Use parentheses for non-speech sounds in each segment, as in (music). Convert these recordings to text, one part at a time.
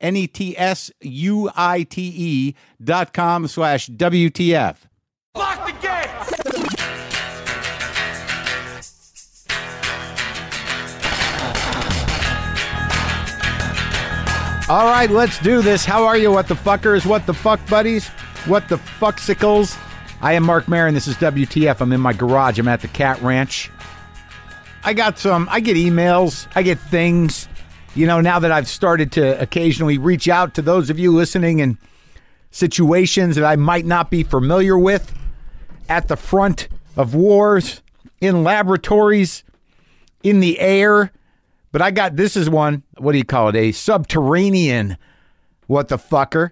N E T S U I T E dot com slash WTF. Lock the gate! All right, let's do this. How are you, what the fuckers? What the fuck buddies? What the fucksicles? I am Marc Maron. This is WTF. I'm in my garage. I'm at the Cat Ranch. I got some, I get emails, I get things. You know, now that I've started to occasionally reach out to those of you listening in situations that I might not be familiar with at the front of wars, in laboratories, in the air. But I got this is one, what do you call it? A subterranean what the fucker.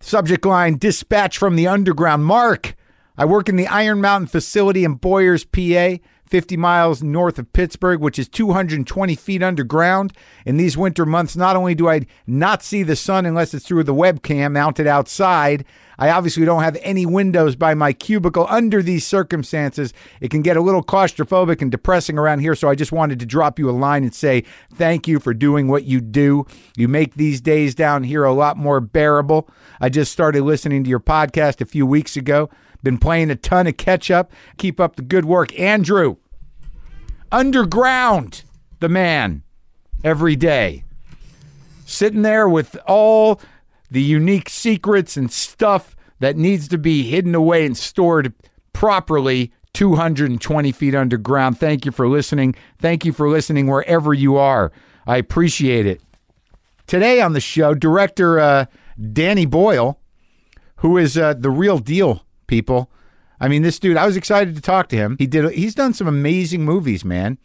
Subject line dispatch from the underground. Mark, I work in the Iron Mountain facility in Boyers, PA. 50 miles north of Pittsburgh, which is 220 feet underground. In these winter months, not only do I not see the sun unless it's through the webcam mounted outside, I obviously don't have any windows by my cubicle. Under these circumstances, it can get a little claustrophobic and depressing around here. So I just wanted to drop you a line and say thank you for doing what you do. You make these days down here a lot more bearable. I just started listening to your podcast a few weeks ago. Been playing a ton of catch up. Keep up the good work. Andrew, underground, the man, every day. Sitting there with all the unique secrets and stuff that needs to be hidden away and stored properly 220 feet underground. Thank you for listening. Thank you for listening wherever you are. I appreciate it. Today on the show, director uh, Danny Boyle, who is uh, the real deal, people. I mean, this dude, I was excited to talk to him. He did. He's done some amazing movies, man.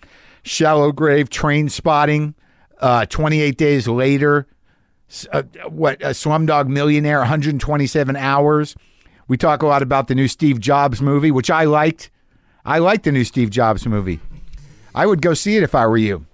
Shallow Grave, Trainspotting, uh, 28 Days Later, uh, what, a Slumdog Millionaire, 127 Hours. We talk a lot about the new Steve Jobs movie, which I liked. I liked the new Steve Jobs movie. I would go see it if I were you.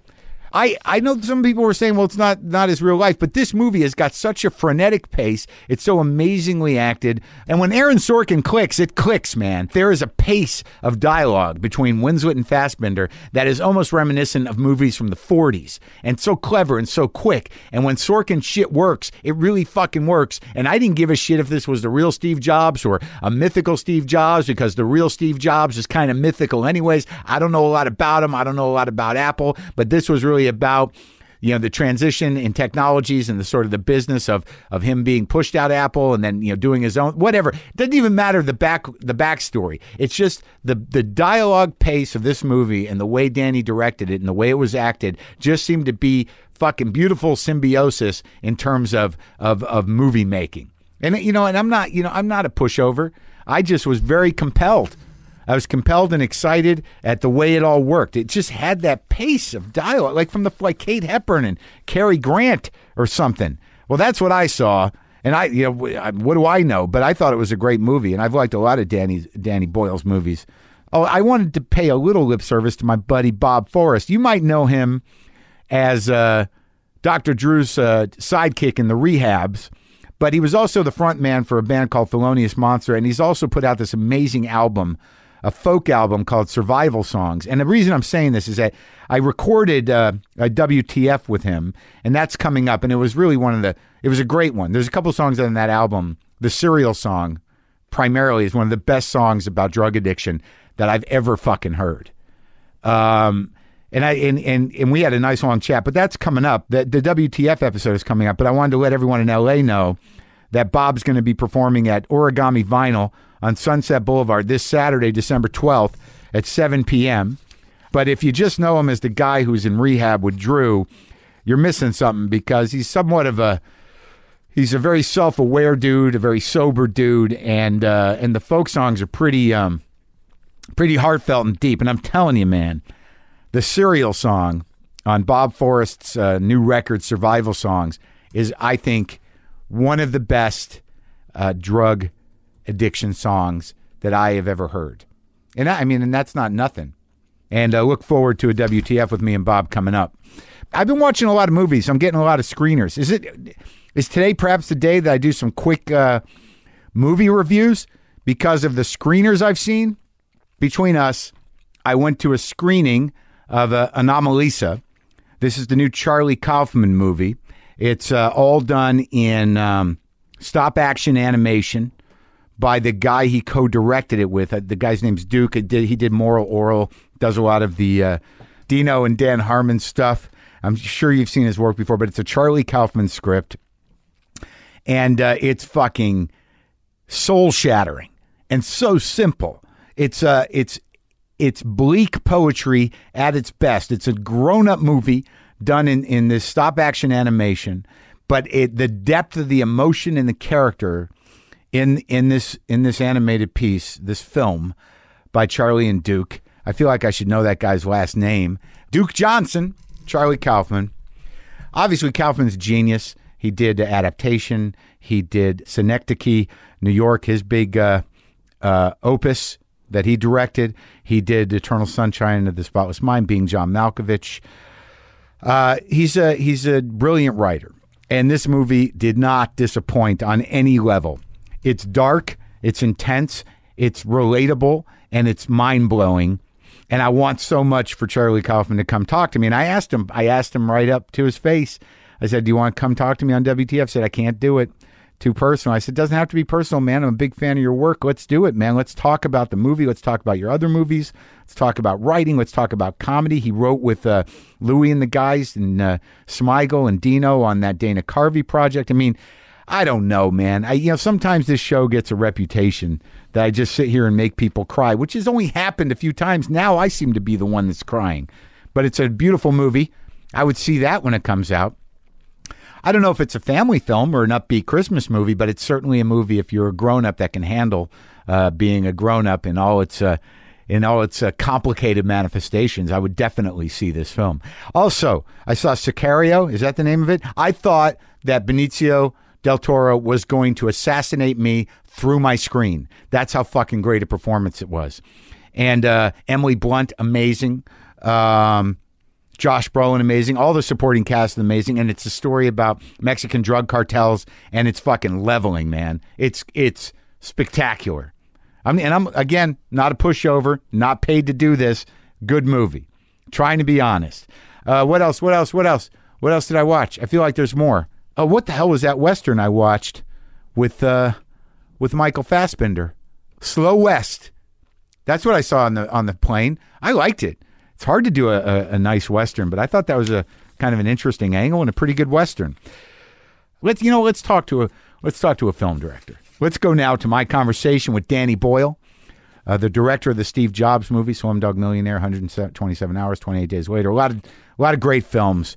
I, I know some people were saying, well, it's not not his real life, but this movie has got such a frenetic pace. It's so amazingly acted. And when Aaron Sorkin clicks, it clicks, man. There is a pace of dialogue between Winslet and Fassbender that is almost reminiscent of movies from the 40s and so clever and so quick. And when Sorkin shit works, it really fucking works. And I didn't give a shit if this was the real Steve Jobs or a mythical Steve Jobs because the real Steve Jobs is kind of mythical, anyways. I don't know a lot about him. I don't know a lot about Apple, but this was really about you know the transition in technologies and the sort of the business of of him being pushed out Apple and then you know doing his own whatever. It doesn't even matter the back the backstory. It's just the the dialogue pace of this movie and the way Danny directed it and the way it was acted just seemed to be fucking beautiful symbiosis in terms of of of movie making. And you know and I'm not you know I'm not a pushover. I just was very compelled I was compelled and excited at the way it all worked. It just had that pace of dialogue, like from the like Kate Hepburn and Cary Grant or something. Well, that's what I saw, and I, you know, what do I know? But I thought it was a great movie, and I've liked a lot of Danny Danny Boyle's movies. Oh, I wanted to pay a little lip service to my buddy Bob Forrest. You might know him as uh, Dr. Drew's uh, sidekick in the Rehabs. But he was also the front man for a band called Thelonious Monster, and he's also put out this amazing album a folk album called Survival Songs. And the reason I'm saying this is that I recorded uh, a WTF with him, and that's coming up. And it was really one of the, it was a great one. There's a couple songs on that album. The Serial song, primarily, is one of the best songs about drug addiction that I've ever fucking heard. Um, and I and, and and we had a nice long chat, but that's coming up. The the WTF episode is coming up, but I wanted to let everyone in LA know that Bob's going to be performing at Origami Vinyl on Sunset Boulevard this Saturday, December 12th at 7 p.m. But if you just know him as the guy who's in rehab with Drew, you're missing something because he's somewhat of a he's a very self-aware dude, a very sober dude, and uh, and the folk songs are pretty um, pretty heartfelt and deep. And I'm telling you, man, the Serial song on Bob Forrest's uh, new record, Survival Songs, is I think one of the best uh, drug addiction songs that I have ever heard. And I, I mean, and that's not nothing. And uh, look forward to a WTF with me and Bob coming up. I've been watching a lot of movies. I'm getting a lot of screeners. Is it is today perhaps the day that I do some quick uh, movie reviews because of the screeners I've seen? Between us, I went to a screening of uh, Anomalisa. This is the new Charlie Kaufman movie. It's uh, all done in um, stop action animation by the guy he co-directed it with. Uh, the guy's name's Duke. Did, he did Moral Orel, does a lot of the uh, Dino and Dan Harmon stuff. I'm sure you've seen his work before, but it's a Charlie Kaufman script, and uh, it's fucking soul shattering and so simple. It's uh, it's it's bleak poetry at its best. It's a grown up movie done in in this stop action animation, but it the depth of the emotion and the character in in this in this animated piece, this film by Charlie and Duke. I feel like I should know that guy's last name. Duke Johnson, Charlie Kaufman. Obviously, Kaufman's genius. He did adaptation. He did Synecdoche, New York, his big uh, uh, opus that he directed. He did Eternal Sunshine of the Spotless Mind, being John Malkovich. Uh, he's a he's a brilliant writer, and this movie did not disappoint on any level. It's dark, it's intense, it's relatable, and it's mind blowing. And I want so much for Charlie Kaufman to come talk to me. And I asked him, I asked him right up to his face. I said, "Do you want to come talk to me on WTF?" I said, "I can't do it." Too personal. I said, doesn't have to be personal, man. I'm a big fan of your work. Let's do it, man. Let's talk about the movie. Let's talk about your other movies. Let's talk about writing. Let's talk about comedy. He wrote with uh, Louie and the guys and uh, Smigel and Dino on that Dana Carvey project. I mean, I don't know, man. I you know sometimes this show gets a reputation that I just sit here and make people cry, which has only happened a few times. Now I seem to be the one that's crying. But it's a beautiful movie. I would see that when it comes out. I don't know if it's a family film or an upbeat Christmas movie, but it's certainly a movie if you're a grown up that can handle uh, being a grown up in all its uh, in all its uh, complicated manifestations. I would definitely see this film. Also, I saw Sicario. Is that the name of it? I thought that Benicio del Toro was going to assassinate me through my screen. That's how fucking great a performance it was. And uh, Emily Blunt, amazing. Um, Josh Brolin, amazing. All the supporting cast is amazing, and it's a story about Mexican drug cartels, and it's fucking leveling, man. It's it's spectacular. I mean, and I'm again not a pushover, not paid to do this. Good movie. Trying to be honest. Uh, what else? What else? What else? What else did I watch? I feel like there's more. Oh, what the hell was that western I watched with uh, with Michael Fassbender? Slow West. That's what I saw on the on the plane. I liked it. It's hard to do a, a, a nice western, but I thought that was a kind of an interesting angle and a pretty good western. Let's you know, let's talk to a let's talk to a film director. Let's go now to my conversation with Danny Boyle, uh, the director of the Steve Jobs movie, Slumdog Millionaire, 127 hours, 28 days later. A lot of a lot of great films,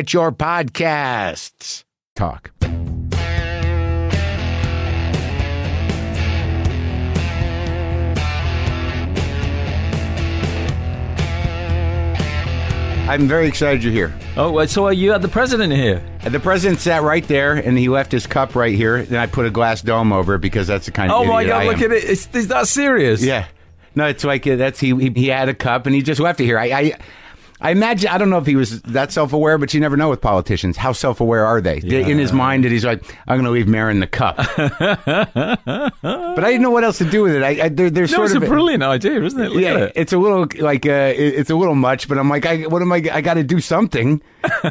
get your podcasts. Talk. I'm very excited you're here. Oh, so you had the president here. The president sat right there, and he left his cup right here. And I put a glass dome over it because that's the kind of. Oh my god! Look at it. It's, is that serious? Yeah. No, it's like that's he, he. He had a cup, and he just left it here. I, I I imagine. I don't know if he was that self-aware, but you never know with politicians. How self-aware are they? In his mind, that he's like, I'm going to leave Maron the cup. but I didn't know what else to do with it. I, I there, there's No, sort it's a of brilliant idea, isn't it? Look yeah, it. it's a little like uh, it- it's a little much, but I'm like, I, what am I? I got to do something. (laughs)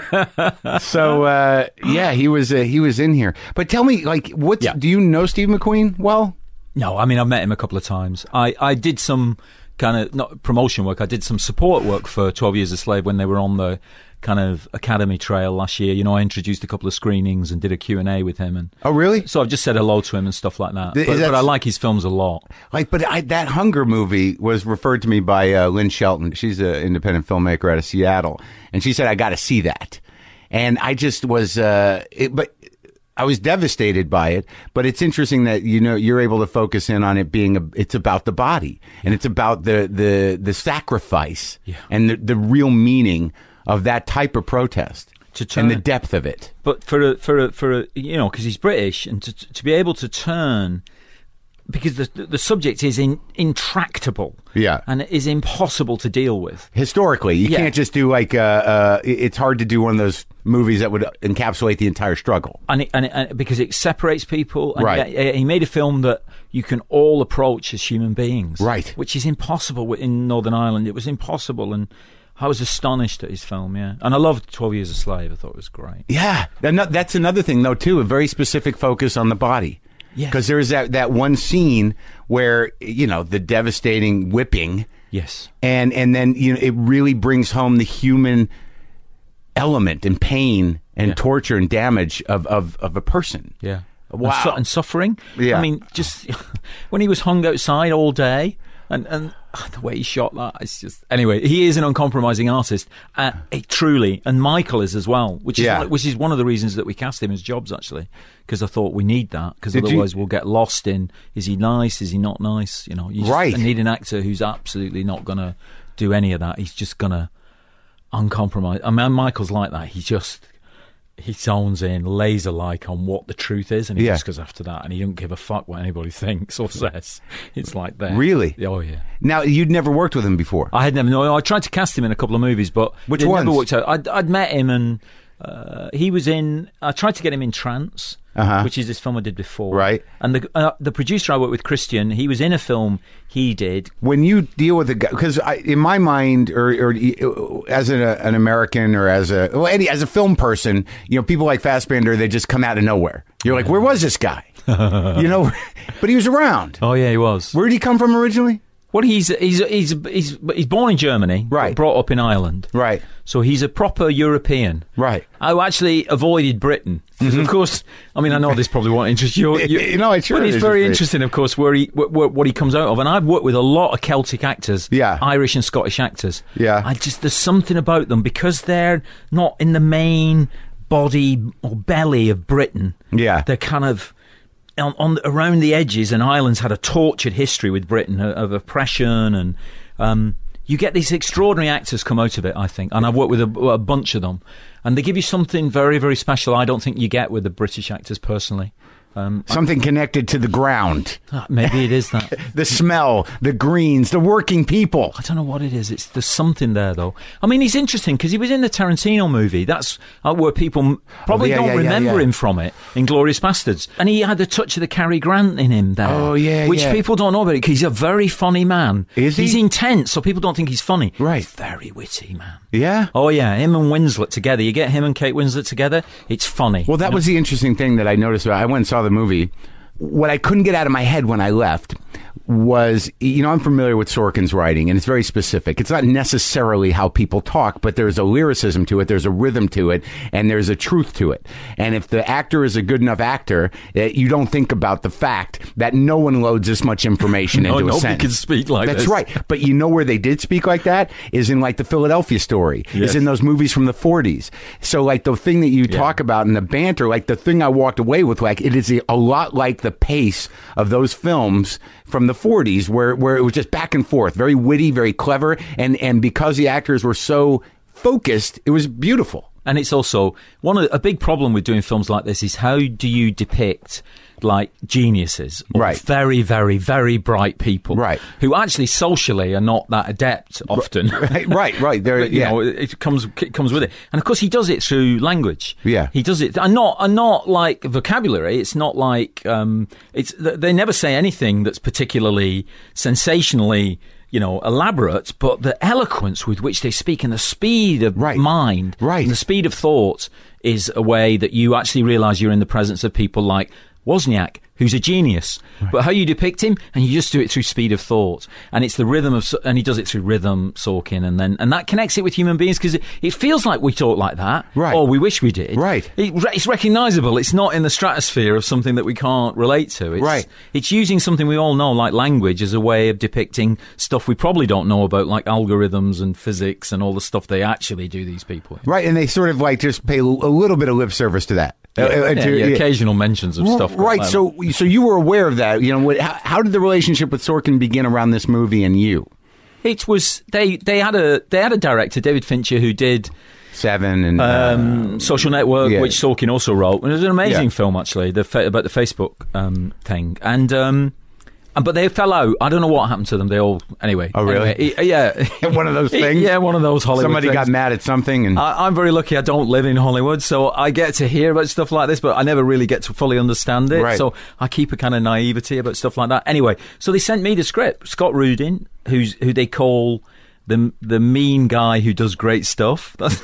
so uh, yeah, he was uh, he was in here. But tell me, like, what Yeah. do you know Steve McQueen well? No, I mean I've met him a couple of times. I, I did some kind of not promotion work. I did some support work for Twelve Years a Slave when they were on the kind of academy trail last year. You know, I introduced a couple of screenings and did a Q and A with him, and Oh, really? so I've just said hello to him and stuff like that. Th- But, but I like his films a lot. Like, but I, that Hunger movie was referred to me by uh, Lynn Shelton. She's an independent filmmaker out of Seattle, and she said I got to see that. And I just was, uh, it, but I was devastated by it. But it's interesting that you know you're able to focus in on it being a, it's about the body and it's about the the the sacrifice Yeah. and the, the real meaning of that type of protest To and the depth of it. But for a, for a, for a, you know, because he's British, and to to be able to turn, because the the subject is in, intractable, Yeah. and it is impossible to deal with. Historically, you Yeah. can't just do like uh, uh, it's hard to do one of those movies that would encapsulate the entire struggle. and, it, and, it, and because it separates people. And Right. He, he made a film that you can all approach as human beings, Right. Which is impossible in Northern Ireland. It was impossible, and I was astonished at his film. Yeah, and I loved Twelve Years a Slave. I thought it was great. Yeah, that's another thing though too. A very specific focus on the body. Yes. because there's that that one scene where you know the devastating whipping, Yes, and and then you know it really brings home the human element and pain and Yeah. torture and damage of of of a person. yeah. Wow. And, su- and suffering. Yeah. I mean, just (laughs) when he was hung outside all day, and and ah, the way he shot that, it's just anyway. He is an uncompromising artist, uh, eh, truly, and Michael is as well, which is Yeah. one, which is one of the reasons that we cast him as Jobs actually, because I thought we need that because Did you- otherwise we'll get lost in is he nice, is he not nice? You know, you just Right. need an actor who's absolutely not gonna do any of that. He's just gonna uncompromised. I mean, Michael's like that. He just he zones in laser like on what the truth is, and he Yeah. just goes after that, and he don't give a fuck what anybody (laughs) thinks or says. It's like that. Really? Oh yeah. Now you'd never worked with him before. I had never known. I tried to cast him in a couple of movies, but Which it never worked out. I'd, I'd met him, and uh, he was in. I tried to get him in Trance, Uh-huh. which is this film I did before. Right. And the uh, the producer I worked with, Christian, he was in a film he did. when you deal with a guy, because in my mind, or, or uh, as an, an American or as a well, any, as a film person, you know, people like Fassbender, they just come out of nowhere. You're like, where was this guy? (laughs) you know, but he was around. Oh yeah, he was. Where did he come from originally? Well, he's he's he's he's he's born in Germany, Right. Brought up in Ireland, Right. So he's a proper European, Right. I actually avoided Britain. 'Cause Of course, I mean, I know this probably won't interest you. (laughs) you it sure but it's very interesting, of course, where he wh- wh- what he comes out of. And I've worked with a lot of Celtic actors, Yeah. Irish and Scottish actors. Yeah. I just there's something about them because they're not in the main body or belly of Britain. Yeah. they're kind of on, on around the edges. And Ireland's had a tortured history with Britain of, oppression and. Um, you get these extraordinary actors come out of it, I think, and I've worked with a, a bunch of them, and they give you something very, very special. I don't think you get with the British actors personally. Um, Something connected to the ground, ah, maybe it is that. (laughs) the smell, the greens, the working people. I don't know what it is. It's there's something there though. I mean, he's interesting because he was in the Tarantino movie. That's uh, where people probably Oh, yeah, don't yeah, remember yeah. him from it. Inglourious Basterds, and he had a touch of the Cary Grant in him there. Oh, yeah, which people don't know about it because he's a very funny man. Is he? He's intense, so people don't think he's funny. Right. He's very witty man. Yeah. Oh yeah, him and Winslet together. You get him and Kate Winslet together. It's funny. Well, that was the interesting thing that I noticed. About, I went and saw the movie. What I couldn't get out of my head when I left was, you know, I'm familiar with Sorkin's writing, and it's very specific. It's not necessarily how people talk, but there's a lyricism to it, there's a rhythm to it, and there's a truth to it. And if the actor is a good enough actor, eh, you don't think about the fact that no one loads this much information (laughs) No, into a sentence. can speak like That's this. right. But you know where they did speak like that is in like the Philadelphia story. Yes. Is in those movies from the 40s. So like the thing that you talk about in the banter, like the thing I walked away with, like it is a, a lot like the pace of those films from the 40s where, where it was just back and forth, very witty, very clever. And, and because the actors were so focused. It was beautiful. And it's also one of a big problem with doing films like this is how do you depict like geniuses, or Right. Very, very, very bright people, Right. Who actually socially are not that adept often. (laughs) Right, right, right. (laughs) There, But, yeah. know, it it comes it comes with it, and of course he does it through language. Yeah. he does it, and not and not like vocabulary. It's not like um, it's they never say anything that's particularly sensationally. You know, elaborate, but the eloquence with which they speak and the speed of Right. mind, Right. and the speed of thought is a way that you actually realize you're in the presence of people like Wozniak, who's a genius. But how you depict him, and you just do it through speed of thought, and it's the rhythm of, and he does it through rhythm, Sorkin, and then and that connects it with human beings because it, it feels like we talk like that, Right. Or we wish we did, Right. It, it's recognizable. It's not in the stratosphere of something that we can't relate to. It's, Right. It's using something we all know, like language, as a way of depicting stuff we probably don't know about, like algorithms and physics and all the stuff they actually do. These people. Right, and they sort of like just pay a little bit of lip service to that. Uh, uh, Yeah, to- yeah, yeah. occasional mentions of stuff. Right. So, so you were aware of that. You know, what, how, how did the relationship with Sorkin begin around this movie and you? it was they they had a they had a director David Fincher who did Seven and um, Social Network, yeah. which Sorkin also wrote. And it was an amazing Yeah. film actually, the fa- about the Facebook um, thing. And um, and- but they fell out. I don't know what happened to them. They all anyway. Oh, really? Anyway, yeah. (laughs) one of those (laughs) things. yeah, one of those Hollywood. Somebody things. got mad at something, and I, I'm very lucky. I don't live in Hollywood, so I get to hear about stuff like this, but I never really get to fully understand it. Right. So I keep a kind of naivety about stuff like that. Anyway, so they sent me the script. Scott Rudin, who's who they call the the mean guy who does great stuff. (laughs) That's,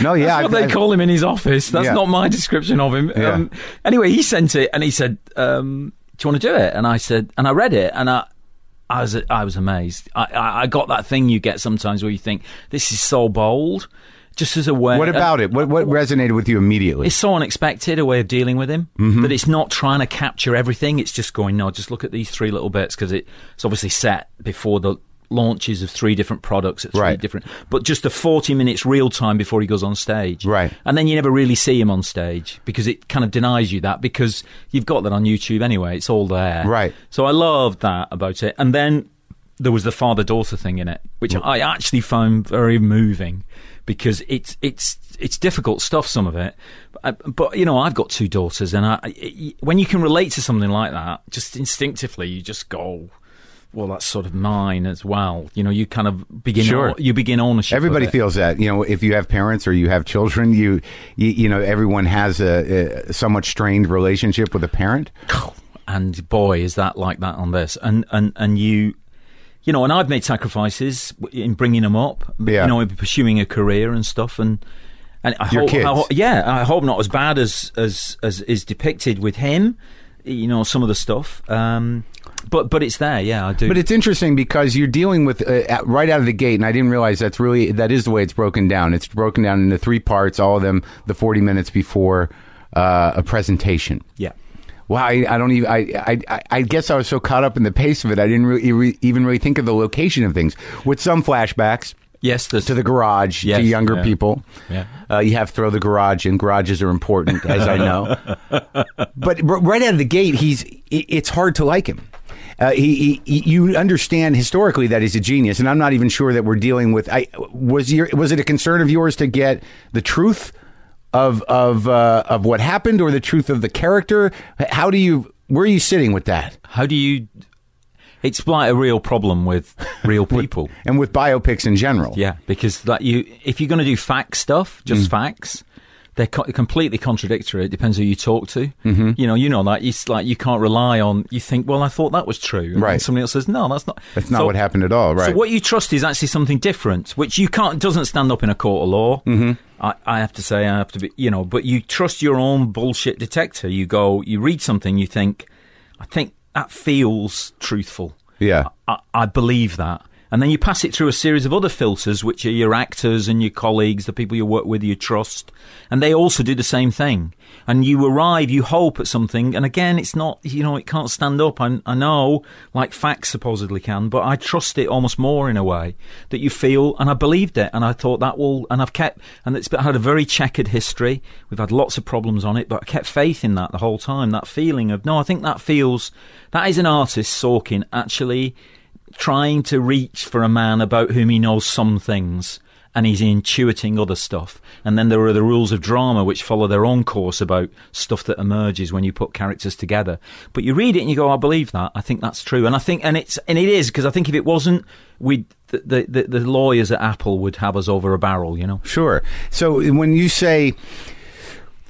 no, yeah, that's I've- they I've- call him in his office. That's Yeah. not my description of him. Yeah. Um, anyway, he sent it and he said, um, "Do you want to do it?" And I said, and I read it and I. I was I was amazed. I, I, I got that thing you get sometimes where you think this is so bold, just as a way. What about it? What what resonated with you immediately? It's so unexpected a way of dealing with him Mm-hmm. that it's not trying to capture everything. It's just going no, just look at these three little bits because it, it's obviously set before the launches of three different products at three Right. different. But just the forty minutes real time before he goes on stage, Right. And then you never really see him on stage because it kind of denies you that because you've got that on YouTube anyway. It's all there, Right. So I loved that about it, and then there was the father daughter thing in it, which mm. I actually found very moving because it's it's it's difficult stuff. Some of it, but, but you know, I've got two daughters, and I, I- when you can relate to something like that, just instinctively, you just go. Well, that's sort of mine as well. You know, you kind of begin. Sure. you begin ownership. of Everybody it. feels that. You know, if you have parents or you have children, you you, you know, everyone has a, a somewhat strained relationship with a parent. (sighs) and boy is that like that on this and and and you you know and i've made sacrifices in bringing them up Yeah. you know in pursuing a career and stuff and and I Your hope, kids. I ho- yeah, I hope not as bad as as as is depicted with him. You know some of the stuff, um, but but it's there. Yeah, I do. But it's interesting because you're dealing with uh, at- right out of the gate, and I didn't realize that's really that is the way it's broken down. It's broken down into three parts, all of them the 40 minutes before uh, a presentation. yeah. Wow, I, I don't even. I, I I- guess I was so caught up in the pace of it, I didn't really, re- even really think of the location of things. With some flashbacks Yes, to the garage Yes, to younger yeah. people. Yeah. Uh, you have to throw the garage in. Garages are important, as I know. (laughs) but r- right out of the gate, he's. It's hard to like him. Uh, he, he, you understand historically that he's a genius, and I'm not even sure that we're dealing with. I was your was it a concern of yours to get the truth of of uh, of what happened, or the truth of the character? How do you? Where are you sitting with that? How do you? It's like a real problem with real (laughs) people. And with biopics in general, Yeah, because that you, if you're going to do fact stuff, just Mm. facts, they're co- completely contradictory. It depends who you talk to. Mm-hmm. You know, you know that. It's like you can't rely on. You think, well, I thought that was true, and Right. somebody else says, no, that's not. that's not So- what happened at all, right? So what you trust is actually something different, which you can't doesn't stand up in a court of law. Mm-hmm. I, I have to say, I have to be, you know, but you trust your own bullshit detector. You go, you read something, you think, I think that feels truthful. yeah, I, I believe that. And then you pass it through a series of other filters, which are your actors and your colleagues, the people you work with, you trust. And they also do the same thing. And you arrive, you hope at something. And again, it's not, you know, it can't stand up. I, I know, like facts supposedly can, but I trust it almost more in a way that you feel. And I believed it. And I thought that will, and I've kept, and it's had a very checkered history. We've had lots of problems on it, but I kept faith in that the whole time. That feeling of, no, I think that feels, that is an artist, Sorkin, actually trying to reach for a man about whom he knows some things and he's intuiting other stuff. And then there are the rules of drama which follow their own course about stuff that emerges when you put characters together. But you read it and you go, I believe that. I think that's true. And I think, and it's, and it is, because I think if it wasn't, we the, the, the lawyers at Apple would have us over a barrel, you know? Sure. So when you say,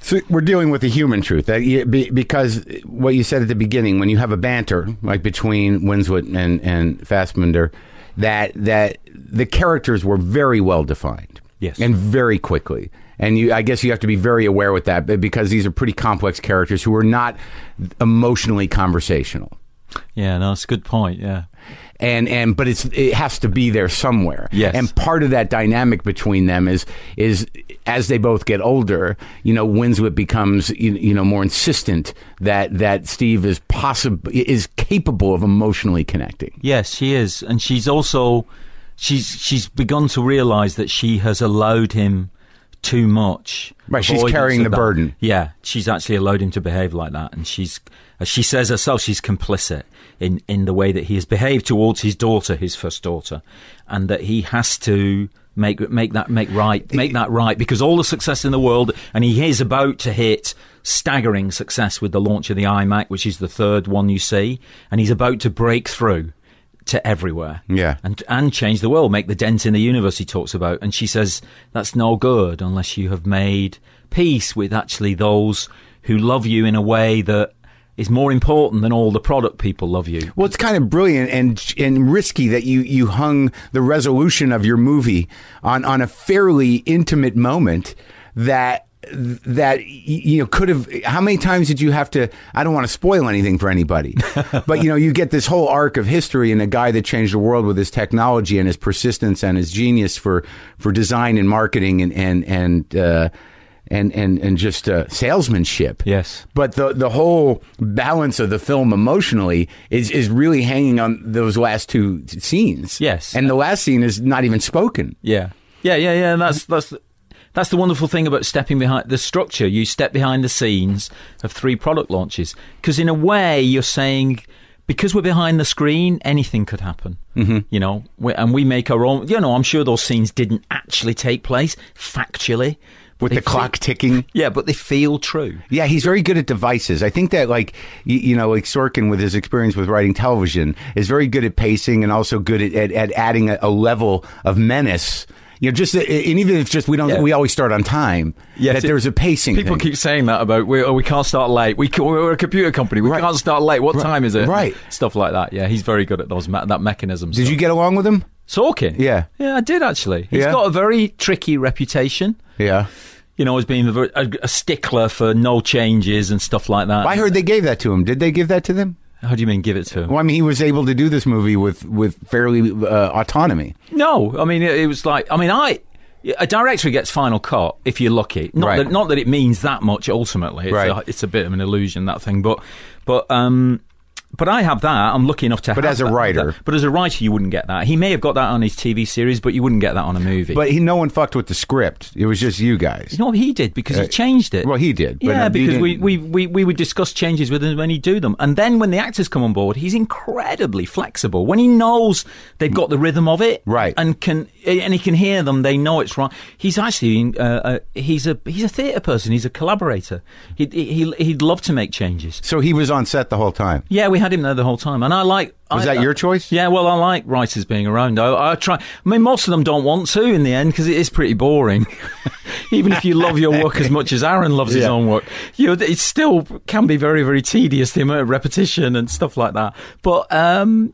so we're dealing with the human truth that you, be, because what you said at the beginning, when you have a banter like between Winslet and and Fassbender, that that the characters were very well defined, Yes. and very quickly. And you, I guess you have to be very aware with that because these are pretty complex characters who are not emotionally conversational. Yeah, no, it's a good point. Yeah. and and but it's it has to be there somewhere. Yes. And part of that dynamic between them is is as they both get older, you know, Winslet becomes you, you know more insistent that that Steve is possible is capable of emotionally connecting. Yes, she is, and she's also she's she's begun to realise that she has allowed him too much. Right, she's carrying the that. burden. Yeah, she's actually allowed him to behave like that, and she's as she says herself, she's complicit in in the way that he has behaved towards his daughter, his first daughter, and that he has to. Make make that make right make that right because all the success in the world and he is about to hit staggering success with the launch of the iMac which is the third one you see and he's about to break through to everywhere. Yeah. And and change the world, make the dent in the universe he talks about. And she says that's no good unless you have made peace with actually those who love you in a way that is more important than all the product people love you. Well, it's kind of brilliant and and risky that you you hung the resolution of your movie on on a fairly intimate moment that that you know could have how many times did you have to I don't want to spoil anything for anybody (laughs) but you know you get this whole arc of history and a guy that changed the world with his technology and his persistence and his genius for for design and marketing and and and uh and and and just uh, salesmanship Yes. but the the whole balance of the film emotionally is is really hanging on those last two scenes. Yes. and the last scene is not even spoken. Yeah. Yeah, yeah, yeah. And that's that's that's the wonderful thing about stepping behind the structure. You step behind the scenes of three product launches because, in a way, you're saying because we're behind the screen, anything could happen. Mm-hmm. You know, we, and we make our own. You know, I'm sure those scenes didn't actually take place factually With They the clock feel- ticking. Yeah, but they feel true. Yeah, he's very good at devices. I think that, like, you, you know, like Sorkin with his experience with writing television is very good at pacing and also good at, at, at adding a, a level of menace. You know, just and even if just we don't, Yeah. we always start on time. Yes, that there's a pacing. People thing. keep saying that about we, oh, we can't start late. We ca- we're a computer company. We Right. can't start late. What time is it? Right. Stuff like that. Yeah, he's very good at those that mechanism. Did stuff. you get along with him? Sorkin? Yeah. Yeah, I did actually. He's Yeah? got a very tricky reputation. Yeah. You know, as being a, ver- a, a stickler for no changes and stuff like that. I heard they gave that to him. Did they give that to them? How do you mean give it to him? Well, I mean, he was able to do this movie with with fairly uh, autonomy. No, I mean, it, it was like, I mean, I. A director gets final cut if you're lucky. Not Right. that not that it means that much ultimately. It's, Right. a, it's a bit of an illusion that thing, but but um, but I have that. I'm lucky enough to. But have as a that- writer. that. but as a writer, you wouldn't get that. He may have got that on his TV series, but you wouldn't get that on a movie. But he, no one fucked with the script. It was just you guys. you know what he did because Uh, he changed it. well, he did, yeah, uh, you because we, we, we, we would discuss changes with him when he'd do them. And then when the actors come on board, he's incredibly flexible. When he knows they've got the rhythm of it, Right. and can and he can hear them, they know it's right. He's actually uh, uh, he's a he's a theatre person. He's a collaborator. He, he he'd love to make changes. So he was on set the whole time. Yeah, we had him there the whole time, and I like. Was I- that your choice? Yeah, well, I like writers being around. I, I try. I mean, most of them don't want to in the end because it is pretty boring. (laughs) Even if you love your work as much as Aaron loves his own work, you know, it still can be very, very tedious the amount of repetition and stuff like that. But um,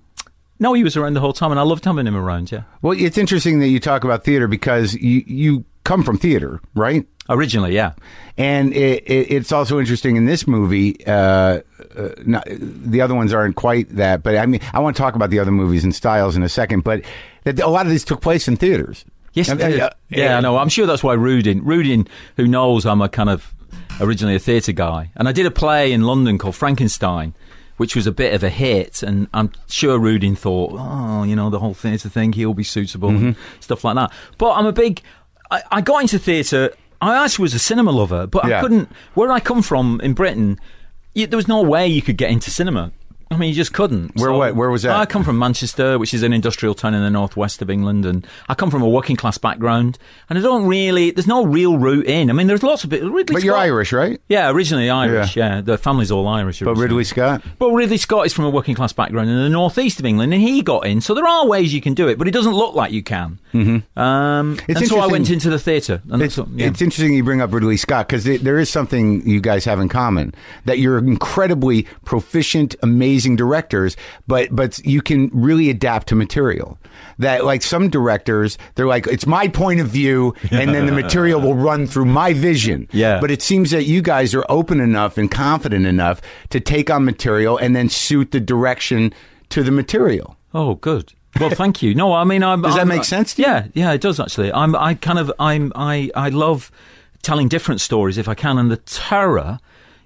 no, he was around the whole time, and I loved having him around. Yeah, Well, it's interesting that you talk about theater because you you come from theater, right? Originally, yeah. And it, it, it's also interesting in this movie. Uh, uh, not, the other ones aren't quite that, but I mean, I want to talk about the other movies and styles in a second. But that a lot of these took place in theaters. Yes, And- did. uh, yeah, I know. I'm sure that's why Rudin, Rudin, who knows I'm a kind of originally a theatre guy, and I did a play in London called Frankenstein, which was a bit of a hit, and I'm sure Rudin thought, oh, you know, the whole theatre thing, he'll be suitable and Mm-hmm. stuff like that. But I'm a big, I, I got into theatre. I actually was a cinema lover, but Yeah. I couldn't. Where I come from in Britain, you, there was no way you could get into cinema. I mean, you just couldn't. Where what? Where was that? I come from Manchester, which is an industrial town in the northwest of England, and I come from a working class background. And I don't really, there's no real route in. I mean, there's lots of it. Ridley But you're Irish, right? Yeah, originally Irish. Yeah, the family's all Irish. But originally. Ridley Scott. But Ridley Scott is from a working class background in the northeast of England, and he got in. So there are ways you can do it, but it doesn't look like you can. Mm-hmm. Um, and so I went into the theatre. It's, what- yeah. it's interesting you bring up Ridley Scott because there is something you guys have in common that you're incredibly proficient, amazing directors, but but you can really adapt to material. That like some directors, they're like, it's my point of view, and then the material will run through my vision. Yeah. But it seems that you guys are open enough and confident enough to take on material and then suit the direction to the material. Oh, good. Well, thank you. No, I mean, I'm, Does that I'm- make sense to you? Yeah, yeah, it does actually. I'm, I kind of, I'm, I, I love telling different stories if I can, and the terror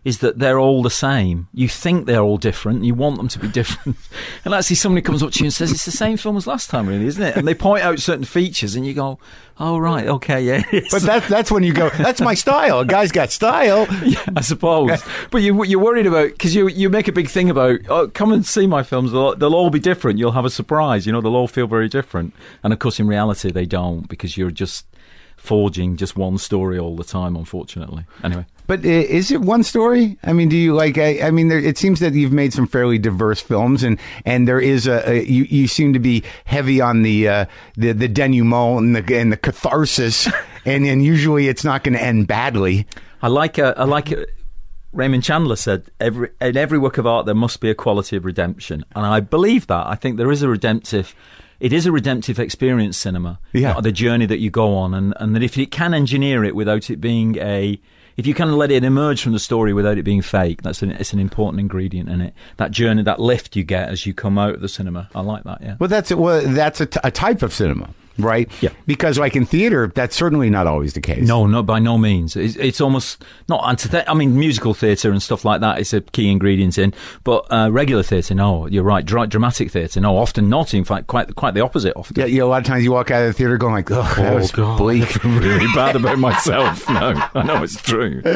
is that they're all the same. You think they're all different, you want them to be (laughs) different, and actually somebody comes up to you and says it's the same film as last time, really, isn't it? And they point out certain features, and you go, "Oh, right, okay, yeah." But that, that's when you go, that's my style. A guy's got style. (laughs) Yeah, I suppose. but you, you're worried about because you you make a big thing about oh, come and see my films. They'll, they'll all be different. You'll have a surprise. You know, they'll all feel very different. And of course, in reality, they don't because you're just forging just one story all the time. Unfortunately. Anyway. But is it one story? I mean, do you like? I, I mean, there, it seems that you've made some fairly diverse films, and and there is a, a you, you seem to be heavy on the uh, the the denouement and the and the catharsis, (laughs) and and usually it's not going to end badly. I like uh, I like it. Raymond Chandler said, every, in every work of art, there must be a quality of redemption. And I believe that. I think there is a redemptive, it is a redemptive experience, cinema. Yeah. The journey that you go on. And, and that if you can engineer it without it being a, if you can let it emerge from the story without it being fake, that's an, it's an important ingredient in it. That journey, that lift you get as you come out of the cinema. I like that, yeah. Well, that's well, that's a, t- a type of cinema, right? Yeah. Because like in theater, that's certainly not always the case. No, no, by no means. It's, it's almost not antithet. I mean, musical theatre and stuff like that is a key ingredient in, but uh, regular theatre, no, you're right. Dra- dramatic theatre, no, often not. In fact, quite quite the opposite. Often. Yeah, yeah. A lot of times you walk out of the theater going like, "Oh, that was bleak." (laughs) I feel really bad about myself. No, I know it's true. (laughs)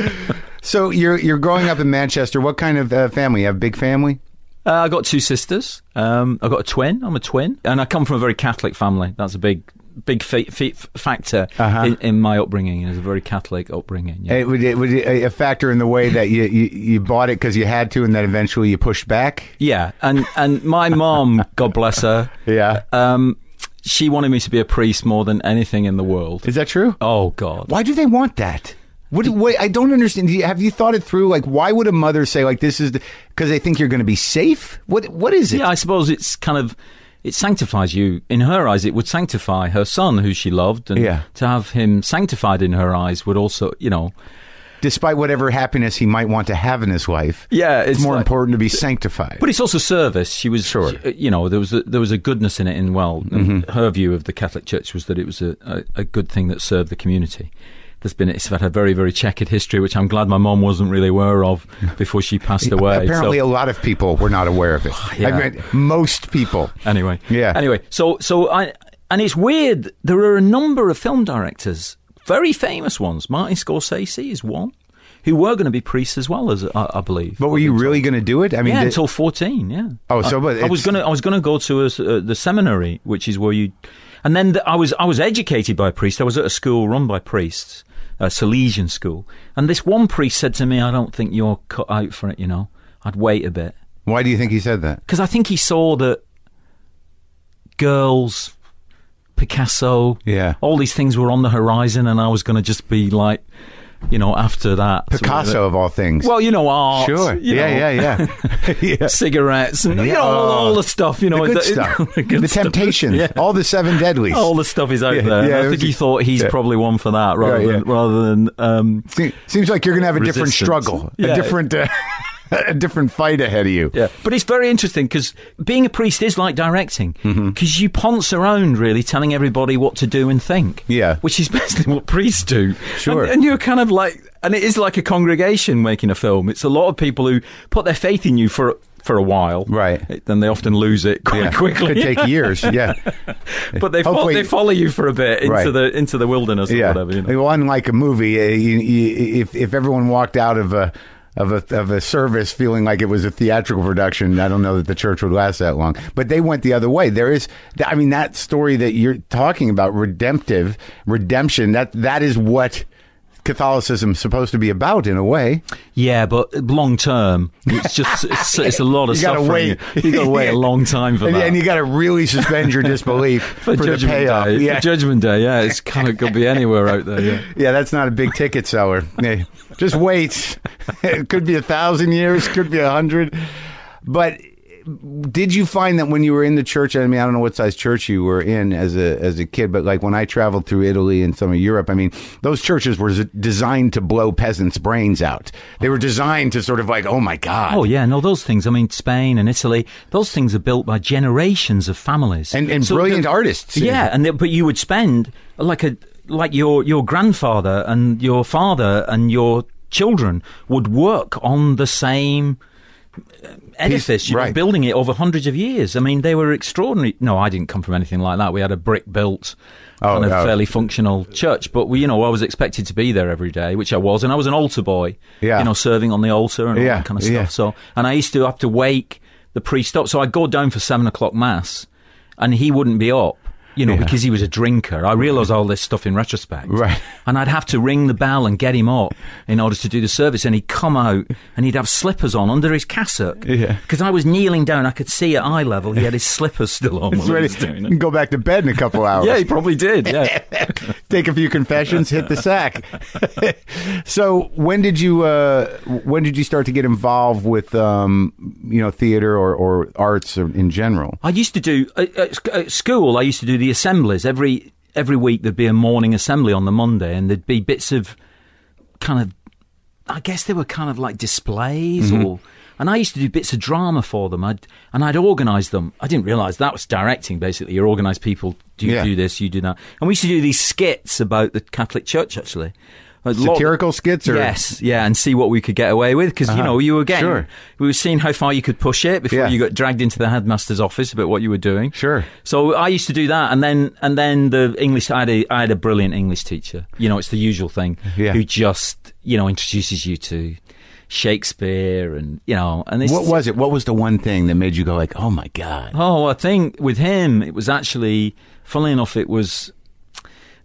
So you're you're growing up in Manchester. What kind of uh, family? You have a big family? Uh, I got two sisters. Um, I got a twin. I'm a twin, and I come from a very Catholic family. That's a big, big fa- fa- factor Uh-huh. in, in my upbringing. It was a very Catholic upbringing. Yeah. It, would it, it a factor in the way that you, you, you bought it because you had to, and then eventually you pushed back? Yeah, and and my mom, (laughs) God bless her, Yeah. um, she wanted me to be a priest more than anything in the world. Is that true? Oh God! Why do they want that? What, what I don't understand. Have you thought it through? Like, why would a mother say like this is because they think you're going to be safe? What What is it? Yeah, I suppose it's kind of it sanctifies you in her eyes. It would sanctify her son, who she loved, and Yeah. to have him sanctified in her eyes would also, you know, Despite whatever happiness he might want to have in his life, yeah, it's, it's more like- important to be sanctified. But it's also service. She was, Sure. she- you know, there was a, there was a goodness in it. In well, and mm-hmm. her view of the Catholic Church was that it was a, a, a good thing that served the community. There's been it's had a very very checkered history, which I'm glad my mom wasn't really aware of (laughs) before she passed away. Apparently, So- a lot of people were not aware of it. (sighs) Yeah. I mean, most people. anyway. Yeah. Anyway, so so I and it's weird. There are a number of film directors, very famous ones. Martin Scorsese is one, who were going to be priests as well as I, I believe. But were you really going to do it? I mean, yeah, did- until fourteen. Yeah. Oh, so, I, but I was gonna I was gonna go to a uh, the seminary, which is where you, and then the, I was I was educated by a priest. I was at a school run by priests, a Salesian school, and this one priest said to me, "I don't think you're cut out for it. You know, I'd wait a bit." why do you think he said that? because I think he saw that girls, Picasso, Yeah. all these things were on the horizon, and I was going to just be like, you know, after that, Picasso of all things. Well, you know, art. sure. Yeah, yeah, yeah, (laughs) (laughs) yeah. Cigarettes and you know all, Oh. the stuff. You know, the good stuff, (laughs) the, good the stuff. temptations, all the seven deadlies. All the stuff is out there. yeah, I think he thought he's probably one for that rather than rather than um, Seems like you're going to have a different struggle, a different, uh, (laughs) a different fight ahead of you. Yeah, but it's very interesting because being a priest is like directing Mm-hmm. because you ponce around really telling everybody what to do and think. Yeah. which is (laughs) basically what priests do. Sure. and, and you're kind of like, and it is like a congregation making a film. It's a lot of people who put their faith in you for for a while, Right. Then they often lose it quite Yeah. (laughs) quickly. Could take years. Yeah. but they fo- they follow you for a bit into Right. the into the wilderness or yeah. whatever. You know? Well, unlike a movie, uh, you, you, if if everyone walked out of a of a of a service feeling like it was a theatrical production. I don't know that the church would last that long. But they went the other way. There is, I mean, that story that you're talking about, redemptive redemption. That that is what Catholicism supposed to be about in a way. Yeah, but long term, it's just it's, it's a lot of (laughs) You gotta suffering. wait. You got to wait a long time for And, that. and you got to really suspend your (laughs) disbelief for, the Judgment payoff. Day. Yeah. For Judgment Day, yeah, it's kind of could be anywhere out there. Yeah. (laughs) yeah, that's not a big ticket seller. Just wait. (laughs) it could be a thousand years, could be a hundred. But did you find that when you were in the church? I mean, I don't know what size church you were in as a as a kid, but like when I traveled through Italy and some of Europe, I mean, those churches were z- designed to blow peasants' brains out. They were designed to sort of like, oh my god, Oh yeah, no, those things. I mean, Spain and Italy, those things are built by generations of families and and So brilliant artists. Yeah, and they, but you would spend like a like your your grandfather and your father and your children would work on the same uh, edifice, you know, right. building it over hundreds of years. I mean, they were extraordinary. No, I didn't come from anything like that. We had a brick built. Oh, kind of no. fairly functional church, but we, you know, I was expected to be there every day, which I was, and I was an altar boy, Yeah. you know, serving on the altar and all Yeah, that kind of stuff. yeah. So, and I used to have to wake the priest up. So I'd go down for seven o'clock mass, and he wouldn't be up, you know, Yeah. because he was a drinker. I realise all this stuff in retrospect, Right. And I'd have to ring the bell and get him up in order to do the service, and he'd come out and he'd have slippers on under his cassock, Yeah. Because I was kneeling down, I could see at eye level he had his slippers still on. (laughs) It's while he ready. was doing it. can go back to bed in a couple (laughs) hours. Yeah, he probably did. Yeah. (laughs) take a few confessions, hit the sack. so when did you uh, when did you start to get involved with um, you know theater or, or arts or- in general? I used to do at, at at school. I used to do the assemblies every every week. There'd be a morning assembly on the Monday, and there'd be bits of kind of. I guess they were kind of like displays, mm-hmm. or and I used to do bits of drama for them. I'd and I'd organise them. I didn't realise that was directing. Basically, you organise people. Do you Yeah. do this? You do that. And we used to do these skits about the Catholic Church. Actually, A lot- Satirical skits or Yes, yeah, and see what we could get away with because you Uh-huh. know you were getting Sure. we were seeing how far you could push it before Yeah. you got dragged into the headmaster's office about what you were doing. Sure. So I used to do that, and then and then the English. I had a, I had a brilliant English teacher. You know, it's the usual thing. Yeah. Who just you know introduces you to Shakespeare and you know and What was it? What was the one thing that made you go like, "Oh my god"? Oh, I think with him, it was actually, funnily enough, it was.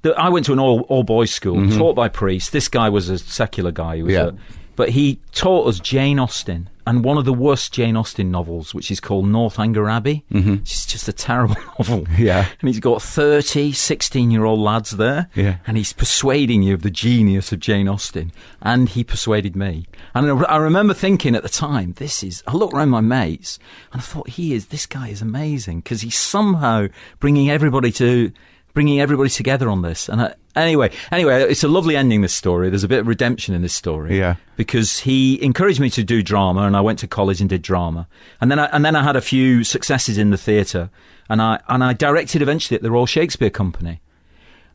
The, I went to an all, all boys school, taught by priests. This guy was a secular guy. He was Mm-hmm. Yeah. a, but he taught us Jane Austen and one of the worst Jane Austen novels, which is called Northanger Abbey. Mm-hmm. It's just a terrible (laughs) novel. Yeah. And he's got 30 16 year old lads there. Yeah. And he's persuading you of the genius of Jane Austen. And he persuaded me. And I I remember thinking at the time, this is, I looked around my mates and I thought, he is, this guy is amazing because he's somehow bringing everybody to, bringing everybody together on this. And I, anyway, anyway, it's a lovely ending, this story. There's a bit of redemption in this story. Yeah. Because he encouraged me to do drama and I went to college and did drama. And then I, and then I had a few successes in the theatre and I, and I directed eventually at the Royal Shakespeare Company.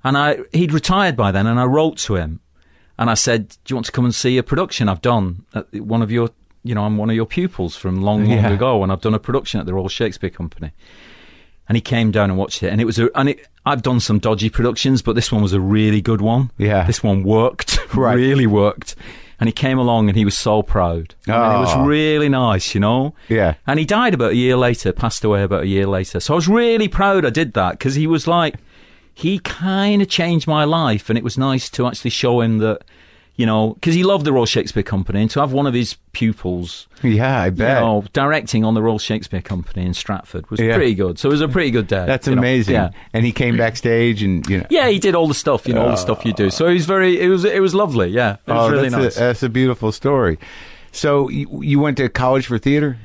And I, he'd retired by then, and I wrote to him, and I said, "Do you want to come and see a production I've done at one of your, you know, I'm one of your pupils from long, long Yeah. ago, and I've done a production at the Royal Shakespeare Company." And he came down and watched it, and it was a, and it, I've done some dodgy productions, but this one was a really good one. Yeah. this one worked, (laughs) Right. really worked. And he came along, and he was so proud. I mean, it Oh. was ah. really nice, you know. Yeah. And he died about a year later, passed away about a year later. So I was really proud I did that because he was like, he kind of changed my life. And it was nice to actually show him that, you know, because he loved the Royal Shakespeare Company and to have one of his pupils, Yeah, I you bet. know, directing on the Royal Shakespeare Company in Stratford was Yeah. pretty good. So it was a pretty good day. That's you know. amazing. Yeah. And he came backstage and you know. Yeah, he did all the stuff, you know, all the oh. stuff you do. So he was very, it was, it was lovely. Yeah. It was oh, really that's nice. a, that's a beautiful story. So you, you went to college for theater?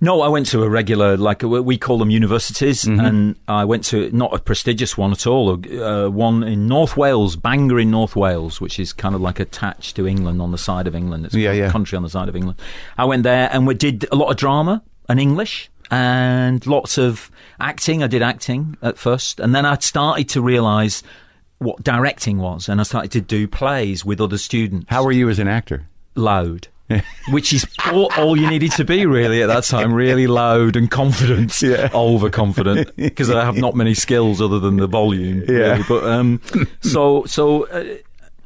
No, I went to a regular, like we call them universities, Mm-hmm. and I went to not a prestigious one at all, uh, one in North Wales, Bangor in North Wales, which is kind of like attached to England on the side of England. It's Yeah, a yeah. country on the side of England. I went there and we did a lot of drama and English and lots of acting. I did acting at first, and then I started to realise what directing was, and I started to do plays with other students How were you as an actor? loud. (laughs) Which is all, all you needed to be really at that time. Really loud and confident, (laughs) Yeah. overconfident, because I have not many skills other than the volume. Yeah. really. But um, so so uh,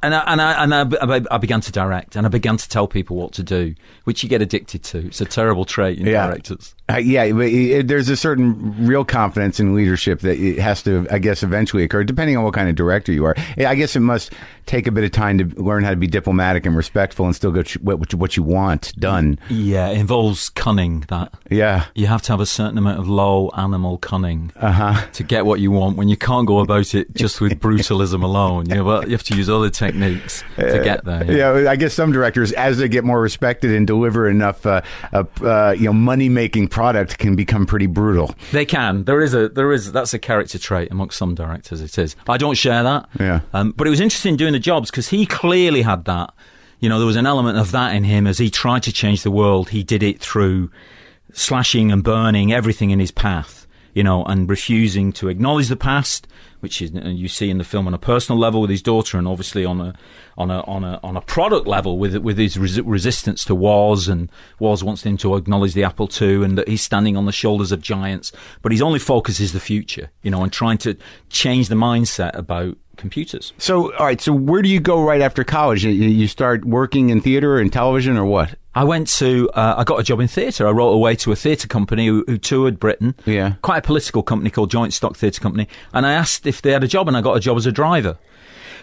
and I, and I, and I, I- began to direct, and I began to tell people what to do, which you get addicted to. It's a terrible trait in Yeah. directors. Uh, yeah, but it, there's a certain real confidence in leadership that it has to, I guess, eventually occur, depending on what kind of director you are. I guess it must take a bit of time to learn how to be diplomatic and respectful and still get what, what you want done. Yeah, it involves cunning. That Yeah. you have to have a certain amount of low animal cunning Uh-huh. to get what you want. When you can't go about it just with (laughs) brutalism alone, you know, but you have to use other techniques to get there. Yeah, I guess some directors, as they get more respected and deliver enough, uh, uh, uh, you know, money-making product, can become pretty brutal. They can. There is a there is that's a character trait amongst some directors. It is. I don't share that. Yeah. Um, but it was interesting doing the jobs because he clearly had that. You know, there was an element of that in him as he tried to change the world. He did it through slashing and burning everything in his path. You know, and refusing to acknowledge the past, which is uh, you see in the film on a personal level with his daughter, and obviously on a on a on a on a product level with with his resi- resistance to Woz, and Woz wants him to acknowledge the Apple II, and that he's standing on the shoulders of giants. But his only focus is the future, you know, and trying to change the mindset about computers. So, all right. So, where do you go right after college? You start working in theater and television, or what? I went to, uh, I got a job in theatre. I wrote away to a theatre company who, who toured Britain. Yeah. Quite a political company called Joint Stock Theatre Company. And I asked if they had a job, and I got a job as a driver.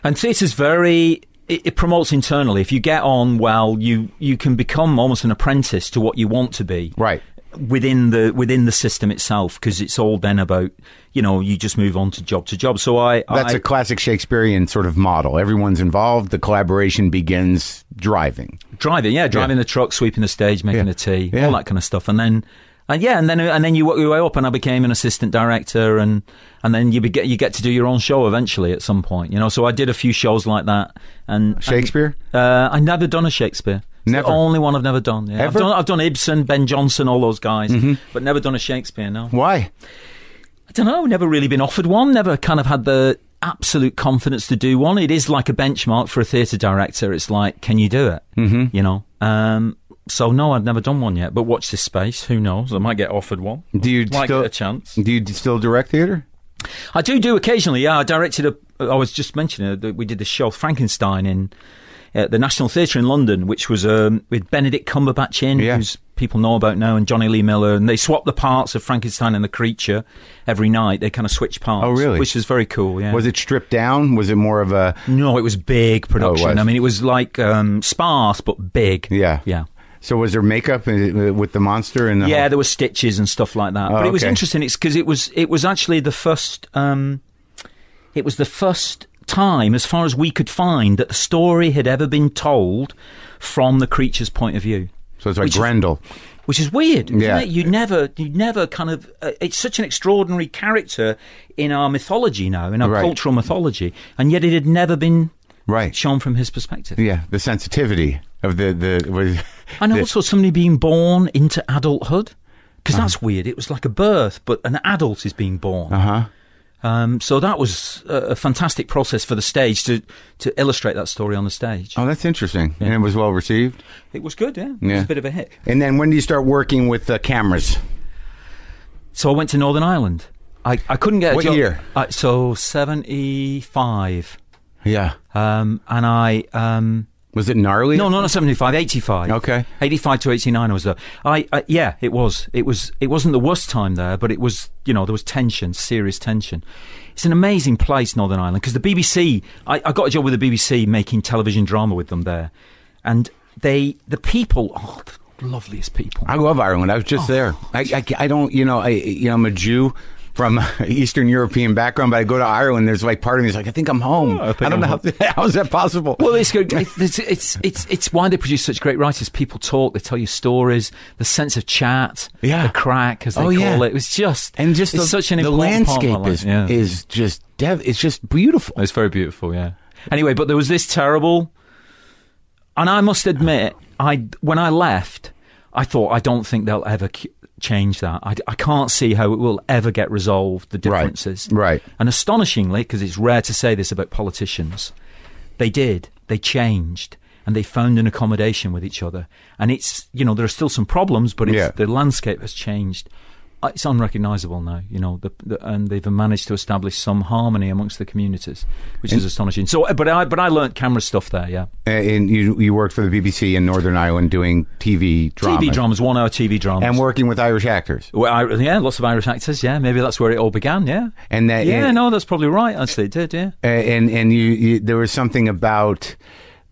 And theatre's very, it, it promotes internally. If you get on well, you, you can become almost an apprentice to what you want to be. Right. Within the within the system itself, because it's all then about you know you just move on to job to job. So I That's I, a classic Shakespearean sort of model. Everyone's involved. The collaboration begins driving. driving, yeah, driving the truck, sweeping the stage, making Yeah. the tea, Yeah. all that kind of stuff, and then. And yeah, and then and then you work your way up, and I became an assistant director, and and then you get you get to do your own show eventually at some point, you know. So I did a few shows like that, and Shakespeare? And, uh, I never done a Shakespeare. Never? the only one I've never done. Yeah. I've Mm-hmm. done I've done Ibsen, Ben Jonson, all those guys, but never done a Shakespeare. No, Why? I don't know. Never really been offered one. Never kind of had the absolute confidence to do one. It is like a benchmark for a theatre director. It's like, can you do it? Mm-hmm. You know. Um, so no, I've never done one yet. But watch this space. Who knows? I might get offered one. Do you might still get a chance. Do you still direct theater? I do do occasionally. Yeah, I directed a. I was just mentioning that we did the show Frankenstein in uh, the National Theatre in London, which was um, with Benedict Cumberbatch in, Yeah. who's people know about now, and Jonny Lee Miller, and they swapped the parts of Frankenstein and the creature every night. They kind of switched parts. Oh, really? Which is very cool. Yeah. Was it stripped down? Was it more of a No, it was big production. Oh, was. I mean, it was like um, sparse but big. yeah Yeah. So was there makeup uh, with the monster and the Yeah, whole- there were stitches and stuff like that. Oh, but it was interesting. It's because it was it was actually the first. Um, it was the first time, as far as we could find, that the story had ever been told from the creature's point of view. so it's like which is- Grendel. Which is weird, isn't Yeah. it? You never, you never kind of. Uh, it's such an extraordinary character in our mythology now, in our Right. cultural mythology, and yet it had never been Right. shown from his perspective. Yeah, the sensitivity of the the was And the- also somebody being born into adulthood. Because Uh-huh. that's weird. It was like a birth, but an adult is being born. uh-huh. Um, so that was a, fantastic process for the stage to, to illustrate that story on the stage. Oh, that's interesting. And it was well received. It was good, yeah. It was a bit of a hit. And then when do you start working with uh, cameras? So I went to Northern Ireland. I, I couldn't get a What job. year? I, so 75. Yeah. Um, and I. Um, Was it gnarly? No, no, not 75, 85. Okay. 85 to 89 I was there. I, I yeah, it was. It was it wasn't the worst time there, but it was, you know, there was tension, serious tension. It's an amazing place, Northern Ireland, because the BBC, I, I got a job with the BBC making television drama with them there. And they the people, oh, the loveliest people. I love Ireland. I was Oh. just there. I, I, I don't, you know, I, you know, I'm a Jew from (laughs) Eastern European background, but I go to Ireland. There's like part of me is like, I think I'm home. Oh, I think I don't I'm know how, (laughs) how is that possible? Well, it's, good. it's it's it's it's why they produce such great writers. People talk, they tell you stories, the sense of chat, Yeah. the crack as they Oh, call yeah. it. It was just and just it's the, such an the important part of my landscape life. is Yeah. is just dev- it's just beautiful. It's very beautiful, yeah. Anyway, but there was this terrible, and I must admit, I when I left, I thought I don't think they'll ever c- change that. I, I can't see how it will ever get resolved. The differences, right. And astonishingly, because it's rare to say this about politicians, they did. They changed. And they found an accommodation with each other. And it's, you know, there are still some problems, but it's, Yeah. the landscape has changed it's unrecognisable now. You know, the, the, and they've managed to establish some harmony amongst the communities, which is astonishing. So, uh, but I but I learnt camera stuff there. Yeah, Uh, And you you worked for the BBC in Northern Ireland doing TV drama. TV dramas, one hour TV dramas, and working with Irish actors. Well, I, yeah, lots of Irish actors. Yeah, maybe that's where it all began. Yeah, And that yeah, and, no, that's probably right. Actually, it did. Yeah. uh, and and you, you there was something about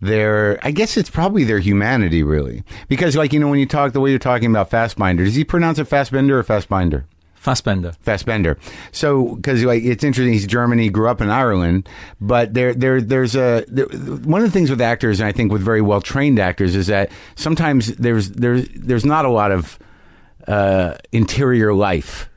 their I guess it's probably their humanity really because like you know when you talk the way you're talking about Fastbinder does he pronounce it Fastbender or Fastbinder Fassbender. Fassbender. So, because like it's interesting, he's German. He grew up in Ireland, but there, there, there's a there, one of the things with actors, and I think with very well trained actors, is that sometimes there's there's there's not a lot of uh, interior life.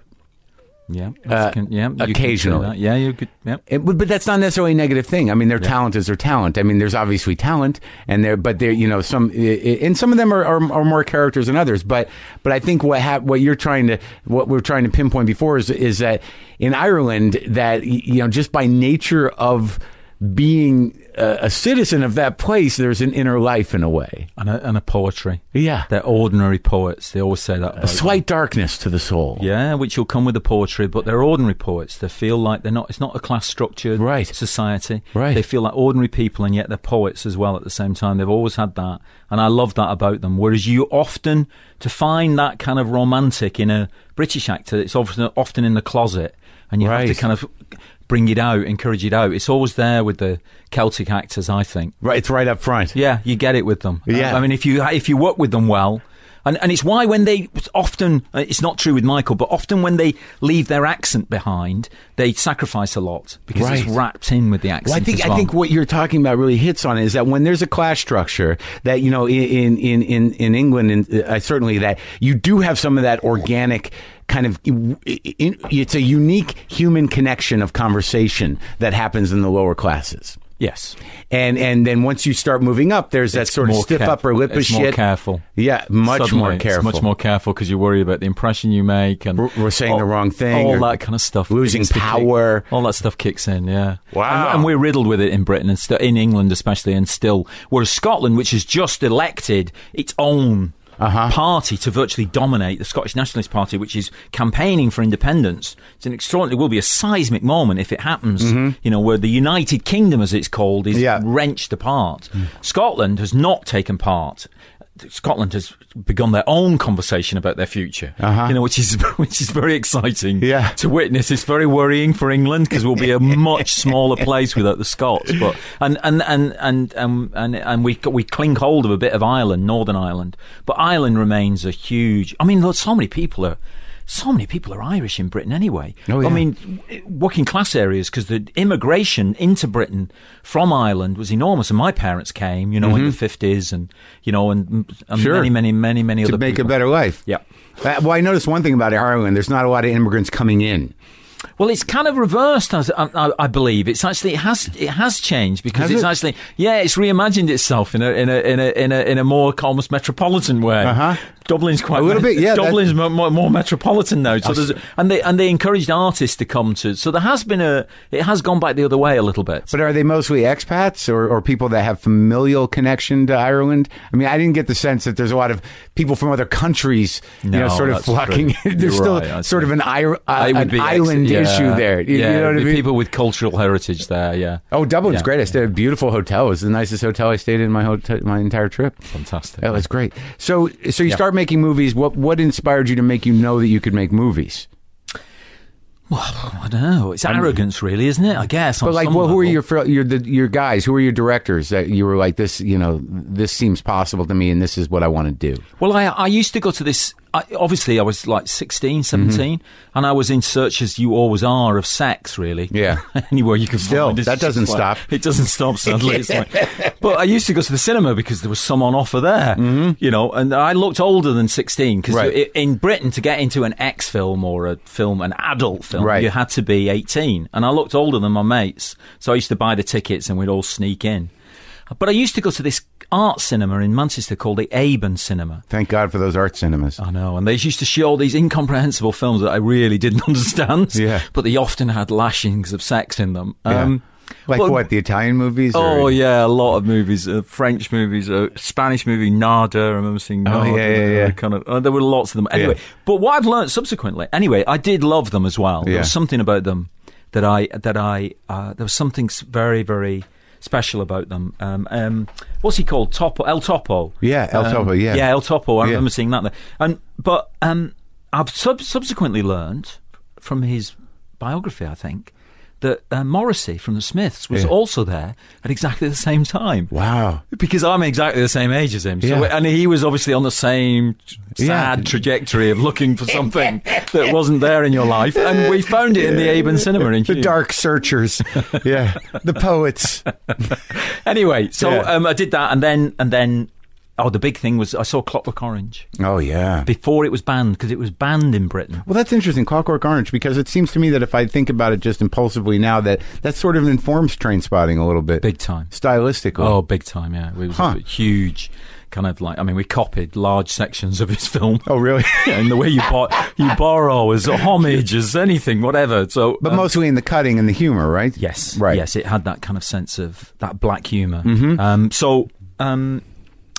Yeah, Uh, yeah. you could say occasionally. that. Yeah, you could. Yeah. It, but but that's not necessarily a negative thing. I mean, their talent is their talent. I mean, there's obviously talent, and there, but there, you know, some, and some of them are, are, are more characters than others. But but I think what what you're trying to, what we're trying to pinpoint before is is that in Ireland, that you know, just by nature of being a, a citizen of that place, there's an inner life in a way. And a, and a poetry. Yeah, They're ordinary poets. They always say that. a slight darkness to the soul. Yeah, which will come with the poetry, but they're ordinary poets. They feel like they're not. It's not a class structured Right. society. Right. They feel like ordinary people, and yet they're poets as well at the same time. They've always had that, and I love that about them. Whereas you often to find that kind of romantic in a British actor, it's often often in the closet, and you have to kind of bring it out, encourage it out. It's always there with the Celtic actors, I think. Right, it's right up front. Yeah, you get it with them. Yeah. I mean, if you if you work with them well, and and it's why when they often uh, it's not true with Michael, but often when they leave their accent behind, they sacrifice a lot because it's Right. wrapped in with the accent. Well, I think as I think what you're talking about really hits on it is that when there's a class structure that you know in in in in England and uh, certainly that you do have some of that organic kind of it's a unique human connection of conversation that happens in the lower classes. yes, And and then once you start moving up, there's that It's sort of stiff upper lip of more shit. careful. Yeah, much Suddenly, more it's careful. much more careful because you worry about the impression you make and We're- we're saying the wrong thing all that kind of stuff. losing to kick- power. all that stuff kicks in. Yeah, Wow. and, and we're riddled with it in Britain and st- in England especially, and still. Whereas Scotland, which has just elected its own. Uh-huh. Party to virtually dominate the Scottish Nationalist Party, which is campaigning for independence. It's an extraordinary. It will be a seismic moment if it happens. You know, where the United Kingdom, as it's called, is Mm-hmm. Yeah. Mm. wrenched apart. Scotland has not taken part. Scotland has begun their own conversation about their future. Uh-huh. You know, which is (laughs) which is very exciting Yeah. to witness. It's very worrying for England because we'll be a (laughs) much smaller place without the Scots. But and and and and um, and and we we cling hold of a bit of Ireland, Northern Ireland, but Ireland remains a huge. I mean, look, so many people are. So many people are Irish in Britain anyway. Oh, yeah. I mean, working class areas because the immigration into Britain from Ireland was enormous, and my parents came, you know, in the fifties, and you know, and, and Mm-hmm. Sure. many, many, many, many to other make a better life. Yeah. Uh, well, I noticed one thing about Ireland. There's not a lot of immigrants coming in. Well, it's kind of reversed, as I, I, I believe. It's actually it has it has changed because Has it's it? actually yeah, it's reimagined itself in a in a in a in a, in a more almost metropolitan way. Uh-huh. Dublin's quite A little bit, yeah, Dublin's more, more, metropolitan now. So there's, and they and they encouraged artists to come to. So there has been a it has gone back the other way a little bit. But are they mostly expats or, or people that have familial connection to Ireland? I mean, I didn't get the sense that there's a lot of people from other countries, you know, sort of flocking. (laughs) there's You're still right, sort of an, ir- uh, an be ex- island yeah, issue there. You, yeah, you know what I mean? people with cultural heritage there. Yeah, oh, Dublin's Yeah. great. I stayed at a beautiful hotel. It was the nicest hotel I stayed in my hotel, my entire trip. fantastic. That was great. So, so you Yeah. start making movies. What what inspired you to make you know that you could make movies? Well, I don't know. It's arrogance, really, isn't it? I guess. But like, well, who are your your the, your guys? Who are your directors that you were like this? You know, this seems possible to me, and this is what I want to do. Well, I, I used to go to this. I, obviously, I was like 16, Mm-hmm. 17, and I was in search, as you always are, of sex, really. Yeah. (laughs) Anywhere you can Still, find. It's that doesn't like- stop. It doesn't stop, (laughs) sadly. It's like, but I used to go to the cinema because there was some on offer there, you know, and I looked older than 16 because Mm-hmm. Right. in Britain, to get into an X film or a film, an adult film, Right. you had to be 18. And I looked older than my mates. So I used to buy the tickets and we'd all sneak in. But I used to go to this art cinema in Manchester called the Aaben Cinema. Thank God for those art cinemas. I know, and they used to show all these incomprehensible films that I really didn't (laughs) understand. Yeah. but they often had lashings of sex in them. Um, Like what? The Italian movies? or- Oh yeah, a lot of movies, uh, French movies, uh, Spanish movie Nada. I remember seeing Oh, Nada. yeah, yeah, yeah. Kind of, uh, there were lots of them. Anyway, Yeah. but what I've learned subsequently, anyway, I did love them as well. There was something about them that I that I uh, there was something very very special about them. Um, um, what's he called? Topo, El Topo. Yeah, El Um, Topo, yeah. yeah, El Topo. I Yeah. remember seeing that there. And but um, I've sub- subsequently learned from his biography, I think. That uh, Morrissey from the Smiths was Yeah. also there at exactly the same time Wow. because I'm exactly the same age as him. So, Yeah. and he was obviously on the same sad Yeah. trajectory of looking for something (laughs) that wasn't there in your life, and we found it in the Aaben Cinema in The Kew. dark searchers. (laughs) yeah. The poets. Anyway, so Yeah. um, I did that, and then and then oh, the big thing was I saw Clockwork Orange Oh, yeah. before it was banned because it was banned in Britain. Well, that's interesting, Clockwork Orange, because it seems to me that if I think about it just impulsively now, that that sort of informs Trainspotting a little bit. Big time. Stylistically. Oh, big time! Yeah, it was Huh. a huge kind of like. I mean, we copied large sections of his film. Oh, really? (laughs) and the way you bor- you borrow as a homage as anything, whatever. So, but um, mostly in the cutting and the humor, right? Yes, Right. Yes, it had that kind of sense of that black humor. Um, so um,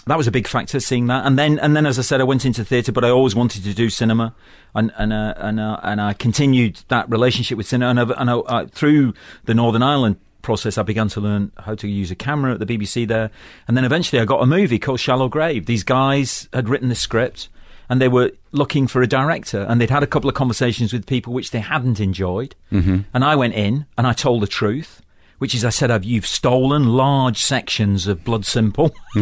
that was a big factor seeing that, and then and then as I said, I went into theatre, but I always wanted to do cinema, and and uh, and uh, and I continued that relationship with cinema, and, I've- and I, uh, through the Northern Ireland process, I began to learn how to use a camera at the BBC there, and then eventually I got a movie called Shallow Grave. These guys had written the script. And they were looking for a director, and they'd had a couple of conversations with people which they hadn't enjoyed. Mm-hmm. And I went in and I told the truth, which is I said, I've, "You've stolen large sections of Blood Simple, (laughs)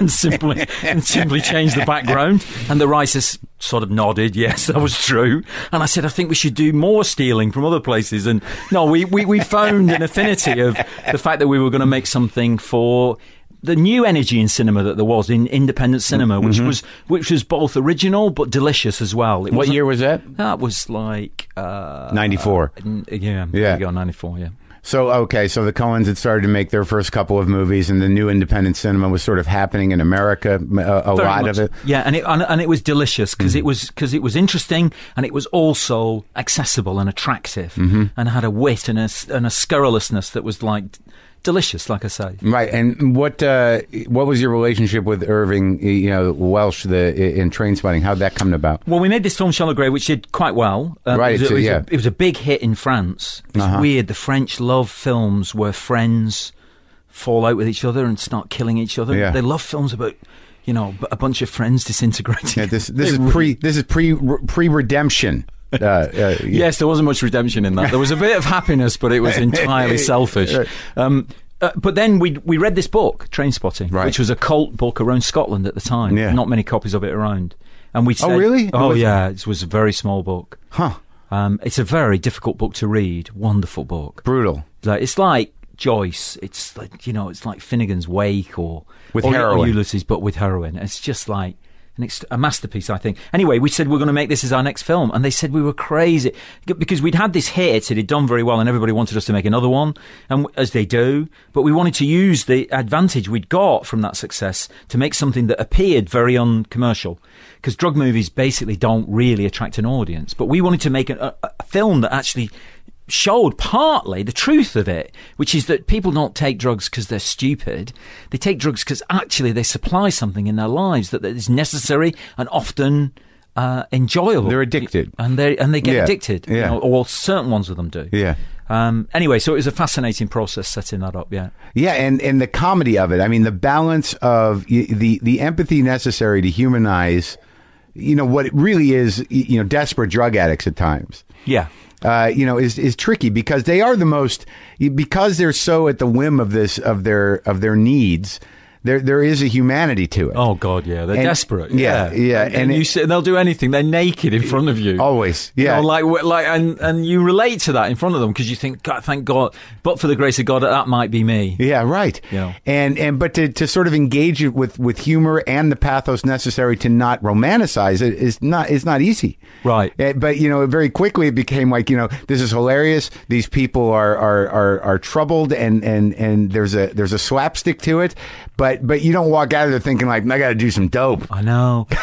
and simply and simply changed the background." And the writers sort of nodded, "Yes, that was true." And I said, "I think we should do more stealing from other places." And no, we we, we found an affinity of the fact that we were going to make something for the new energy in cinema that there was in independent cinema, which was which was both original but delicious as well. What year was that? That was like uh, 94. n- yeah, Yeah. Go, ninety four. Yeah. So okay, so the Coens had started to make their first couple of movies, and the new independent cinema was sort of happening in America. A, a lot much. of it. Yeah, and it and, and it was delicious because it was because it was interesting and it was also accessible and attractive Mm-hmm. and had a wit and a and a scurrilousness that was like delicious. Like I say, Right, and what uh, what was your relationship with Irvine, you know, Welsh, the in Trainspotting? How'd that come about? Well, we made this film Shallow Grave, which did quite well. Um, Right, it was, so, it was yeah. a, it was a big hit in France. It's Uh-huh. weird. The French love films where friends fall out with each other and start killing each other. Yeah. They love films about, you know, a bunch of friends (laughs) disintegrating. Yeah, this this is pre this is pre pre redemption. Yeah. Yes, there wasn't much redemption in that. There was a bit of happiness, but it was (laughs) entirely selfish. Um, uh, but then we we read this book, Trainspotting, Right. which was a cult book around Scotland at the time. Yeah. Not many copies of it around. And we Oh, really? Oh, Was it- yeah. It was a very small book. Huh. Um, it's a very difficult book to read. Wonderful book. Brutal. Like it's like Joyce. It's like you know, it's like Finnegan's Wake or With or, heroin. or Ulysses, but with heroin. It's just like ex- a masterpiece, I think. Anyway, we said we're going to make this as our next film, and they said we were crazy because we'd had this hit. It had done very well, and everybody wanted us to make another one, and as they do. But we wanted to use the advantage we'd got from that success to make something that appeared very uncommercial. Because drug movies basically don't really attract an audience, but we wanted to make a, a film that actually showed partly the truth of it, which is that people don't take drugs because they're stupid. They take drugs because actually they supply something in their lives that is necessary and often uh, enjoyable. They're addicted. and they and they get Yeah, addicted. you yeah. know, or certain ones of them do. Yeah. Um, anyway, so it was a fascinating process setting that up. Yeah. Yeah, and, and the comedy of it. I mean, the balance of the the empathy necessary to humanize, you know, what it really is, you know, desperate drug addicts at times. Yeah. Uh, you know, is is tricky because they are the most because they're so at the whim of this of their of their needs. There there is a humanity to it. Oh God, yeah, they're And- desperate. yeah, yeah, and, and you it- sit, they'll do anything. They're naked in front of you. Always, You yeah. know, like like, and and you relate to that in front of them because you think, God, thank God, but for the grace of God, that might be me. Yeah, right. Yeah. And and but to, to sort of engage it with, with humor and the pathos necessary to not romanticize it is not is not easy. Right. Eh, But you know, very quickly it became like you know this is hilarious. These people are are are, are troubled and and and there's a there's a slapstick to it. But but but you don't walk out of there thinking like I got to do some dope. I know. (laughs)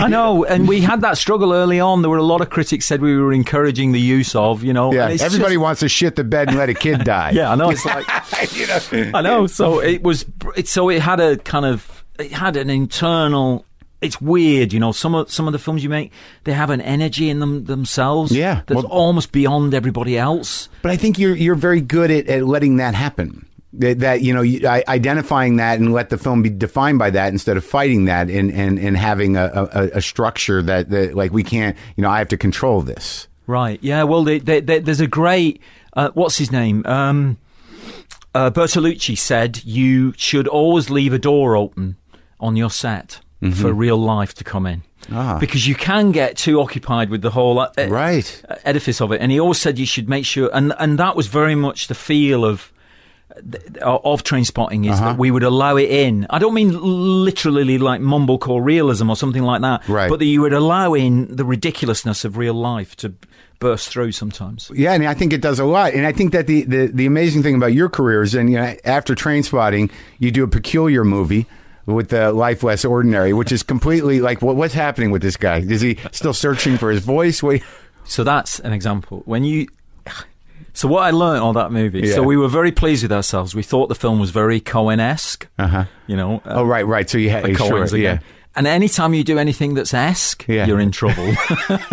I know. And we had that struggle early on. There were a lot of critics said we were encouraging the use of, you know. Yeah, everybody just- wants to shit the bed and let a kid (laughs) die. Yeah, I know. It's like (laughs) you know. I know. So it was. It, so it had a kind of. It had an internal. It's weird, you know. Some of some of the films you make, they have an energy in them themselves. Yeah, that's well- almost beyond everybody else. But I think you're you're very good at, at letting that happen. That, that you know, identifying that and let the film be defined by that instead of fighting that and and, and having a, a, a structure that, that like we can't. You know, I have to control this. Right. Yeah. Well, they, they, they, there's a great. Uh, what's his name? Um, uh, Bertolucci said you should always leave a door open on your set for real life to come in. Ah. Because you can get too occupied with the whole uh, Right. uh, edifice of it, and he always said you should make sure, and and that was very much the feel of of Trainspotting is Uh-huh. that we would allow it in. I don't mean literally like mumblecore realism or something like that, Right. but that you would allow in the ridiculousness of real life to burst through sometimes. Yeah, and I think it does a lot. And I think that the, the, the amazing thing about your career is, and you know, after Trainspotting, you do a peculiar movie with the Life Less Ordinary, which is completely like, what, what's happening with this guy? Is he still searching for his voice? Wait, So that's an example. When you. So what I learned on that movie. Yeah. So we were very pleased with ourselves. We thought the film was very Coen-esque. Uh-huh. You know. uh, oh right, right. So you had the sure, Coens yeah. again. And anytime you do anything that's esque, Yeah. you're in trouble. (laughs) (laughs)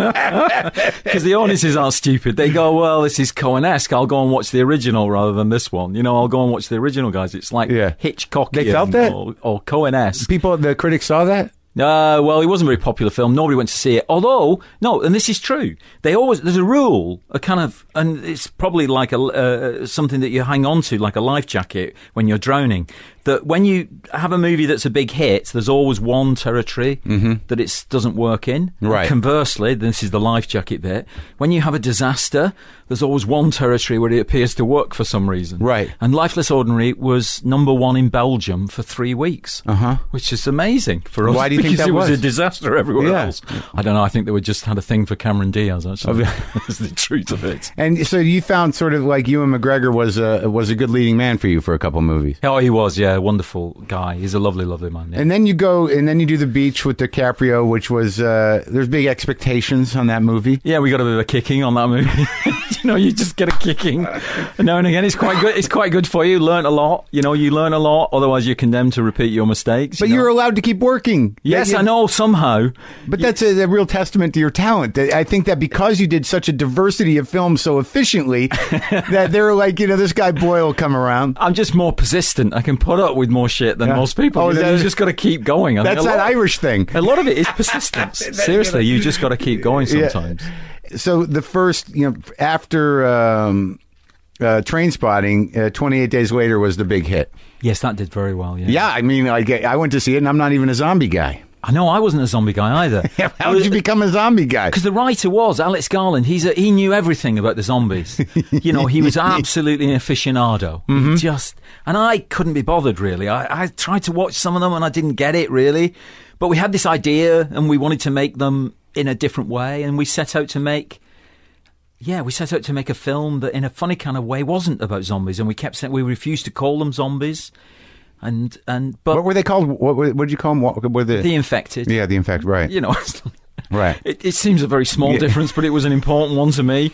Because the audiences aren't stupid. They go, well, this is Coen esque. I'll go and watch the original rather than this one. You know, I'll go and watch the original, guys. It's like Yeah. Hitchcock They felt that? or, or Coen esque. People, the critics saw that. Uh, well, it wasn't a very popular film. Nobody went to see it. Although, no, and this is true. They always there's a rule, a kind of, and it's probably like a uh, something that you hang on to, like a life jacket when you're drowning. That when you have a movie that's a big hit, there's always one territory that it doesn't work in. Mm-hmm. Right. Conversely, this is the life jacket bit. When you have a disaster, there's always one territory where it appears to work for some reason. Right. And Life Less Ordinary was number one in Belgium for three weeks, uh-huh. which is amazing for us. Why do you think because that it was? was? a disaster everywhere Yeah. else. I don't know. I think they were just had a thing for Cameron Diaz. Actually, (laughs) that's the truth of it. And so you found sort of like Ewan McGregor was a was a good leading man for you for a couple of movies. Oh, he was, yeah, wonderful guy. He's a lovely, lovely man. Yeah. And then you go, and then you do the beach with DiCaprio, which was uh, there's big expectations on that movie. yeah, we got a bit of a kicking on that movie. (laughs) you know, you just get a kicking now and again. It's quite good. It's quite good for you. Learn a lot. You know, you learn a lot. Otherwise, you're condemned to repeat your mistakes. But you know? you're allowed to keep working. yes, I know. Somehow, But that's a, a real testament to your talent. I think that because you did such a diversity of films so efficiently, (laughs) that they're like, you know, this guy Boyle come around. I'm just more persistent. I can put up with more shit than Yeah. most people. Oh, you know, you just got to keep going. I That's that Irish thing. A lot of it is persistence. (laughs) Seriously, you just got to keep going Yeah. sometimes. So the first, you know, after um, uh, Trainspotting, uh, 28 Days Later was the big hit. Yes, that did very well. Yeah. Yeah, I mean, like I went to see it, and I'm not even a zombie guy. I know I wasn't a zombie guy either. (laughs) How did you become a zombie guy? Because the writer was Alex Garland. He's a, he knew everything about the zombies. (laughs) you know, he was (laughs) absolutely an aficionado. Mm-hmm. Just and I couldn't be bothered really. I, I tried to watch some of them and I didn't get it really. But we had this idea and we wanted to make them in a different way, and we set out to make. Yeah, we set out to make a film that, in a funny kind of way, wasn't about zombies, and we kept saying we refused to call them zombies, and and but What were they called? What, what did you call them? What were the? the infected. yeah, the infect. Right. You know, (laughs) it's like- Right. It, it seems a very small Yeah. difference, but it was an important one to me.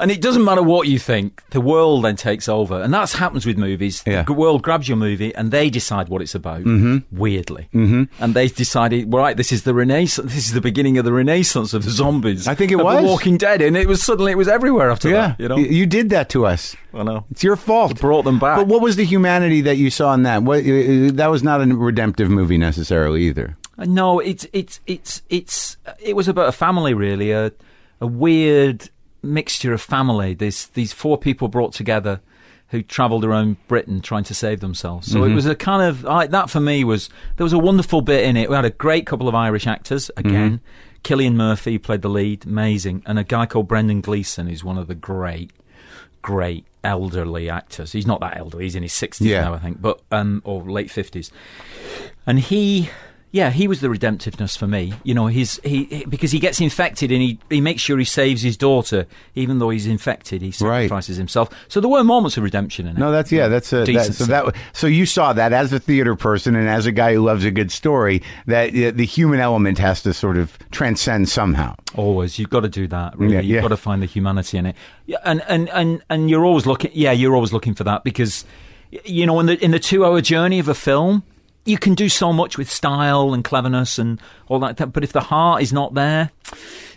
And it doesn't matter what you think; the world then takes over, and that happens with movies. Yeah. The world grabs your movie, and they decide what it's about. Mm-hmm. Weirdly, mm-hmm. and they decided, right, this is the renaissance. This is the beginning of the renaissance of the zombies. I think it was. The Walking Dead, and it was suddenly it was everywhere after Yeah. that. You know, you did that to us. I know. It's your fault. brought them back. But what was the humanity that you saw in that? What, uh, that was not a redemptive movie necessarily either. No, it's it's it's it's it was about a family really, a a weird mixture of family. There's these four people brought together who travelled around Britain trying to save themselves. So it was a kind of I, that for me was there was a wonderful bit in it. We had a great couple of Irish actors again. Cillian Murphy played the lead, amazing, and a guy called Brendan Gleeson who's one of the great, great elderly actors. He's not that elderly; he's in his sixties Yeah. now, I think, but um, or late fifties. And he yeah, he was the redemptiveness for me. You know, he's he, because he gets infected and he he makes sure he saves his daughter, even though he's infected. He Right. sacrifices himself. So there were moments of redemption in it. No, that's yeah, that's a, that, so that so you saw that as a theater person and as a guy who loves a good story that uh, the human element has to sort of transcend somehow. Always, you've got to do that. Really, Yeah, you've got to find the humanity in it. Yeah, and and and and you're always looking. Yeah, you're always looking for that because you know in the in the two hour journey of a film, you can do so much with style and cleverness and all that. But if the heart is not there,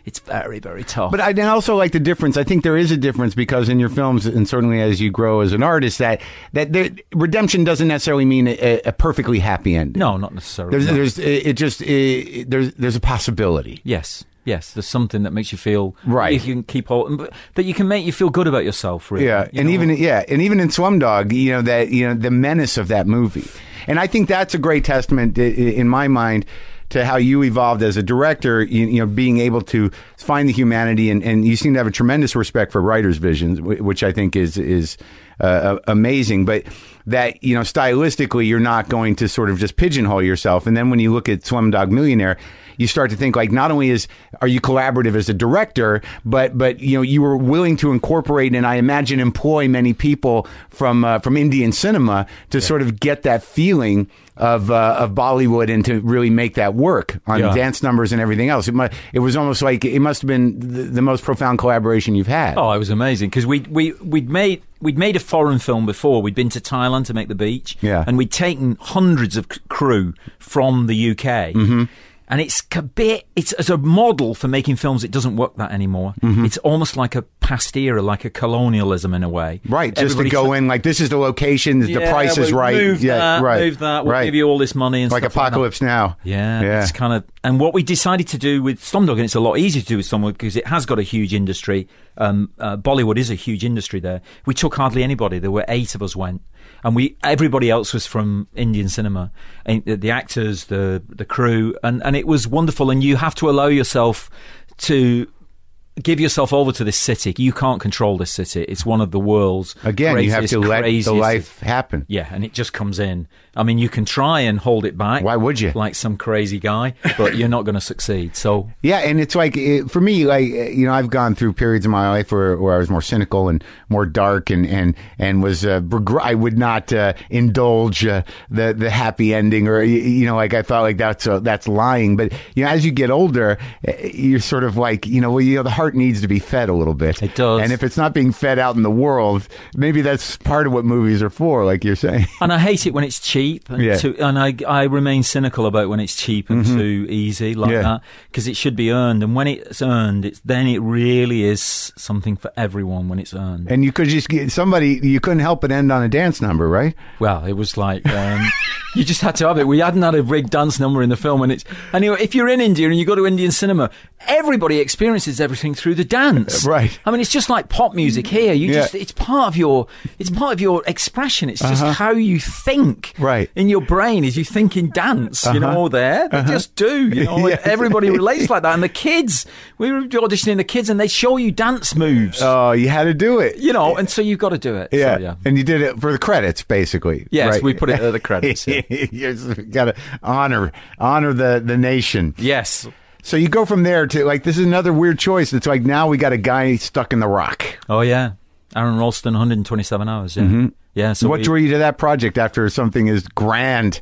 it's very very tough. But I also like the difference. I think there is a difference because in your films, and certainly as you grow as an artist, that that there, redemption doesn't necessarily mean a, a perfectly happy ending. no, not necessarily. there's no. there's it just it, there's there's a possibility. Yes, yes. There's something that makes you feel Right. You can keep hold, but that you can make you feel good about yourself. Really. Yeah, You and know? even yeah, and even in Slumdog, you know that you know the menace of that movie, and I think that's a great testament in my mind to how you evolved as a director. You, you know, being able to find the humanity, and, and you seem to have a tremendous respect for writers' visions, which I think is is uh, amazing. But that you know, stylistically, you're not going to sort of just pigeonhole yourself. And then when you look at Slumdog Millionaire. You start to think like not only is are you collaborative as a director, but but you know you were willing to incorporate and I imagine employ many people from uh, from Indian cinema to sort of get that feeling of uh, of Bollywood and to really make that work on Yeah. dance numbers and everything else. It mu- it was almost like it must have been the, the most profound collaboration you've had. Oh, it was amazing because we we we'd made we'd made a foreign film before. We'd been to Thailand to make the beach, Yeah. and we'd taken hundreds of c- crew from the UK. Mm-hmm. And it's a bit, it's as a model for making films, it doesn't work that anymore. Mm-hmm. It's almost like a past era, like a colonialism in a way. Right, just Everybody to go in like this is the location, the Yeah, price is right. Move yeah, that, right. move that. We'll right. give you all this money and like. Apocalypse Now. Yeah, yeah. it's kind of and what we decided to do with Slumdog, and it's a lot easier to do with Slumdog because it has got a huge industry. Um, uh, Bollywood is a huge industry there. We took hardly anybody. There were eight of us went, and we everybody else was from Indian cinema, and the, the actors, the the crew, and and it was wonderful. And you have to allow yourself to. Give yourself over to this city. You can't control this city. It's one of the world's Again, you have to let the life happen. yeah, and it just comes in. I mean, you can try and hold it back. Why would you? Like some crazy guy, but you're not going to succeed. So, Yeah, and it's like it, for me, like you know, I've gone through periods in my life where, where I was more cynical and more dark, and and and was uh, I would not uh, indulge uh, the the happy ending, or y- you know, like I thought like that's uh, that's lying. But you know, as you get older, uh, you're sort of like you know, well, you know, the heart needs to be fed a little bit. It does. and if it's not being fed out in the world, maybe that's part of what movies are for, like you're saying. and I hate it when it's cheap, and, Yeah. too, and I I remain cynical about when it's cheap and too easy like Mm-hmm. Yeah. that because it should be earned, and when it's earned, it's then it really is something for everyone when it's earned. And you could just get somebody, you couldn't help but end on a dance number, right? Well, it was like um, (laughs) you just had to have it. We hadn't had a big dance number in the film, and it's anyway. If you're in India and you go to Indian cinema, everybody experiences everything through the dance. Right. I mean, it's just like pop music here. You Yeah. just it's part of your it's part of your expression. It's just how you think. Uh-huh. Right. In your brain, as you think in dance. You know, there they just do. You know, (laughs) Uh-huh. Everybody relates like that. And the kids, we were auditioning the kids, and they show you dance moves. Oh, you had to do it. you know, and so you've got to do it. So, Yeah. yeah. and you did it for the credits, basically. Yes, right? we put it at the (laughs) credits. yeah. (laughs) you got to honor honor the the nation. Yes. So you go from there to like this is another weird choice. It's like now we got a guy stuck in the rock. Oh yeah, Aron Ralston, 127 hours. Yeah, yeah. So what we- drew you to that project after something as grand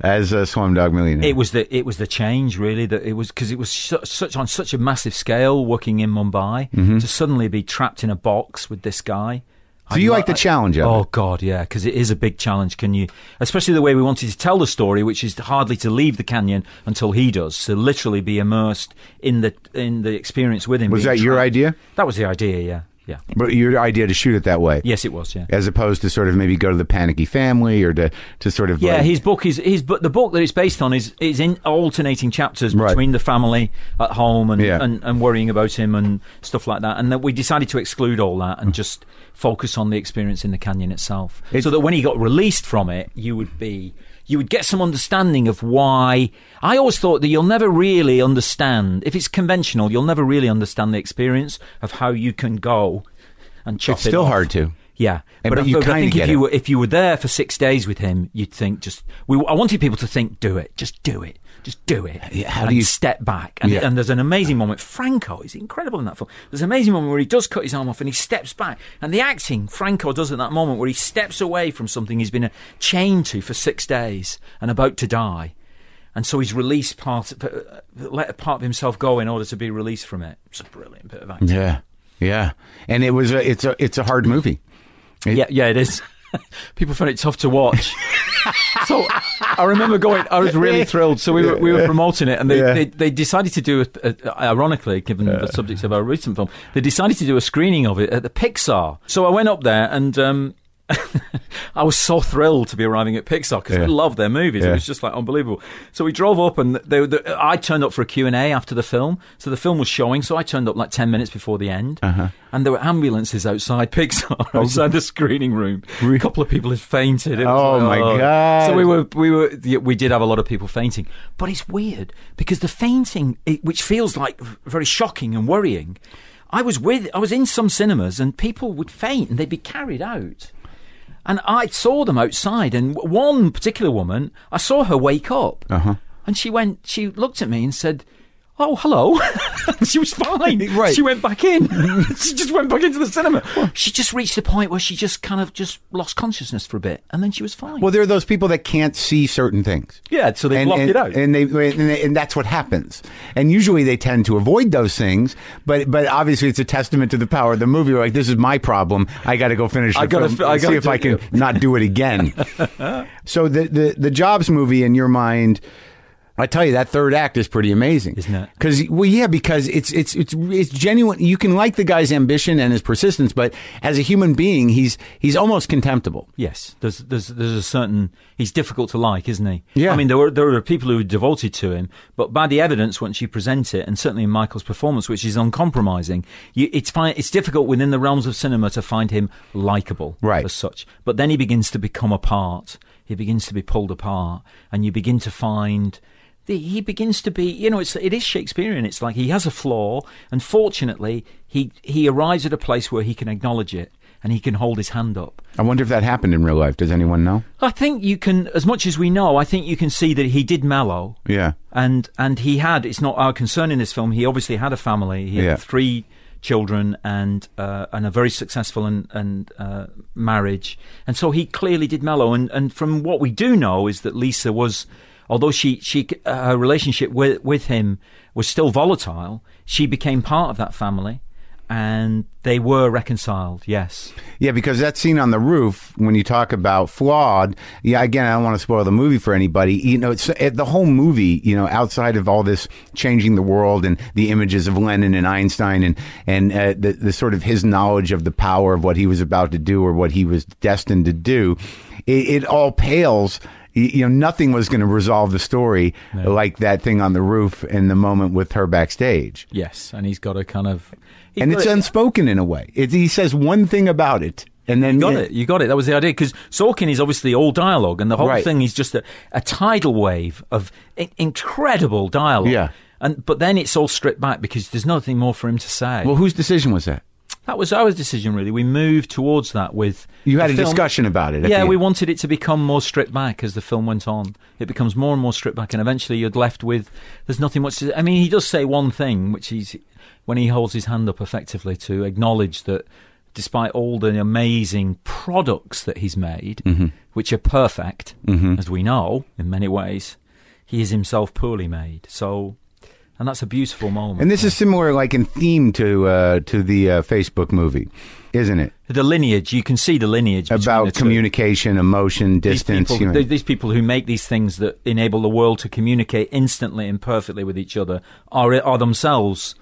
as a Slumdog Millionaire? it was the it was the change really that it was because it was su- such on such a massive scale working in Mumbai mm-hmm. to suddenly be trapped in a box with this guy. so you like the challenge of Oh? God, yeah, because it is a big challenge. Can you, especially the way we wanted to tell the story, which is hardly to leave the canyon until he does, so literally be immersed in the in the experience with him. Was that your idea? That was the idea. Yeah, yeah. But your idea to shoot it that way, Yes, it was. Yeah. as opposed to sort of maybe go to the panicky family or to to sort of Yeah, like- his book is his but the book that it's based on is is in alternating chapters Right. between the family at home and, Yeah. and and worrying about him and stuff like that. And that we decided to exclude all that and just focus on the experience in the canyon itself, It's- so that when he got released from it, you would be. You would get some understanding of why. I always thought that you'll never really understand if it's conventional. You'll never really understand the experience of how you can go and chop It's it still off. hard to. Yeah, And- but, but I, you but I think if it. you were if you were there for six days with him, you'd think just. We, I wanted people to think, do it, just do it, just do it. Yeah, how and do you- step back? And, Yeah. and there's an amazing moment. Franco is incredible in that film. There's an amazing moment where he does cut his arm off and he steps back, and the acting Franco does at that moment where he steps away from something he's been chained to for six days and about to die. And so he's released part, uh, let a part of himself go in order to be released from it. It's a brilliant bit of acting. Yeah, yeah. And it was a, it's a it's a hard movie. It- Yeah, yeah, it is. (laughs) People found it tough to watch. (laughs) so I remember going. I was really thrilled. So we were we were promoting it, and they, Yeah. they, they decided to do. A, a, ironically, given the subject of our recent film, they decided to do a screening of it at the Pixar. So I went up there and. Um, (laughs) I was so thrilled to be arriving at Pixar because I love their movies. It was just like unbelievable. So we drove up, and they, they, I turned up for a Q and A after the film. So the film was showing, so I turned up like ten minutes before the end, Uh-huh. and there were ambulances outside (laughs) Pixar, Oh. outside the screening room. A couple of people had fainted. Oh, like, my God. So we were, we were, we did have a lot of people fainting, but it's weird because the fainting, it, which feels like very shocking and worrying. I was with, I was in some cinemas, and people would faint and they'd be carried out. And I saw them outside, and one particular woman, I saw her wake up, Uh-huh. and she went, she looked at me and said, "Oh, hello." (laughs) she was fine. (laughs) Right. She went back in. (laughs) she just went back into the cinema. She just reached the point where she just kind of just lost consciousness for a bit, and then she was fine. Well, there are those people that can't see certain things. yeah, so they and, blocked and, it out. and they, and they and that's what happens. And usually they tend to avoid those things, but but obviously it's a testament to the power of the movie. Like this is my problem. I got to go finish. The I gotta fi- see if I can it. not do it again. so the, the the Jobs movie in your mind. I tell you that third act is pretty amazing, Isn't it? Because well, yeah, because it's it's it's it's genuine. You can like the guy's ambition and his persistence, but as a human being, he's he's almost contemptible. Yes, there's there's there's a certain he's difficult to like, isn't he? Yeah. I mean, there were there are people who are devoted to him, but by the evidence once you present it, and certainly in Michael's performance, which is uncompromising, you, it's fine. It's difficult within the realms of cinema to find him likable, Right. As such, but then he begins to become a part. He begins to be pulled apart, and you begin to find. The, he begins to be, you know, it's, it is Shakespearean. It's like he has a flaw, and fortunately, he he arrives at a place where he can acknowledge it and he can hold his hand up. I wonder if that happened in real life. Does anyone know? I think you can, as much as we know, I think you can see that he did mellow, Yeah. and and he had. It's not our concern in this film. He obviously had a family. He Yeah. had three children and uh, and a very successful and and uh, marriage, and so he clearly did mellow. And and from what we do know is that Lisa was, although she she uh, her relationship with with him was still volatile, she became part of that family. And they were reconciled, yes. Yeah, because that scene on the roof, when you talk about flawed, yeah, again, I don't want to spoil the movie for anybody. You know, it's it, the whole movie. You know, outside of all this changing the world and the images of Lenin and Einstein and and uh, the the sort of his knowledge of the power of what he was about to do or what he was destined to do, it, it all pales. Y- You know, nothing was going to resolve the story like that thing on the roof in the moment with her backstage. Yes, and he's got a kind of. And it's a- unspoken in a way. It, he says one thing about it, and then You got it. You got it. That was the idea. Because Sorkin is obviously all dialogue, and the whole Right. thing is just a, a tidal wave of I- incredible dialogue. Yeah. And but then it's all stripped back because there's nothing more for him to say. Well, whose decision was that? That was our decision, really. We moved towards that with. You had a film- discussion about it. Yeah, we wanted it to become more stripped back as the film went on. It becomes more and more stripped back, and eventually you're left with there's nothing much to. I mean, he does say one thing, which he's when he holds his hand up effectively to acknowledge that despite all the amazing products that he's made, Mm-hmm. which are perfect, as we know in many ways, he is himself poorly made. So, and that's a beautiful moment. And this is similar, like in theme to uh, to the uh, Facebook movie, isn't it? the lineage. You can see the lineage the About two. communication, emotion, distance. These you people, know. these people who make these things that enable the world to communicate instantly and perfectly with each other are are themselves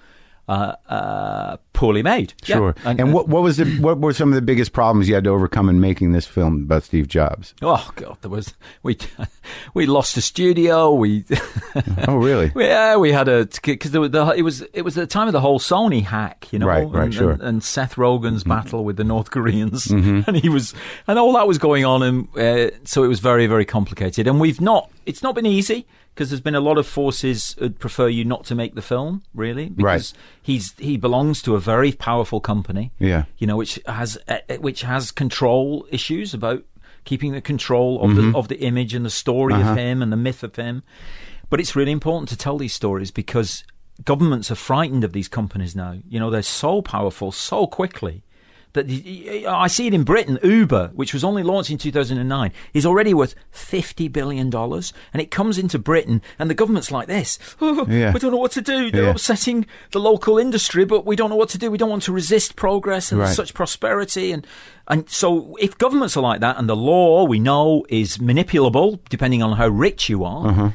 uh, uh, poorly made. Yeah. Sure. And, what what was the what were some of the biggest problems you had to overcome in making this film about Steve Jobs? Oh God, there was we (laughs) we lost a studio. We (laughs) Oh, really? (laughs) yeah we had a because there was the, it was it was the time of the whole Sony hack, you know, Right, right, and, sure. Mm-hmm. and, and Seth Rogen's battle with the North Koreans, and he was and all that was going on, and uh, so it was very very complicated. And we've not it's not been easy because there's been a lot of forces who'd prefer you not to make the film, really, because he's he belongs to a very powerful company, Yeah. you know, which has uh, which has control issues about keeping the control of the mm-hmm. of the image and the story of uh-huh. him and the myth of him. But it's really important to tell these stories because governments are frightened of these companies now. You know, they're so powerful so quickly that the- I see it in Britain. Uber, which was only launched in 2009, is already worth 50 billion dollars, and it comes into Britain, and the government's like this: "Oh, (laughs) Yeah. we don't know what to do. They're Yeah. upsetting the local industry, but we don't know what to do. We don't want to resist progress and Right. such prosperity, and and so if governments are like that, and the law we know is manipulable depending on how rich you are. Uh-huh.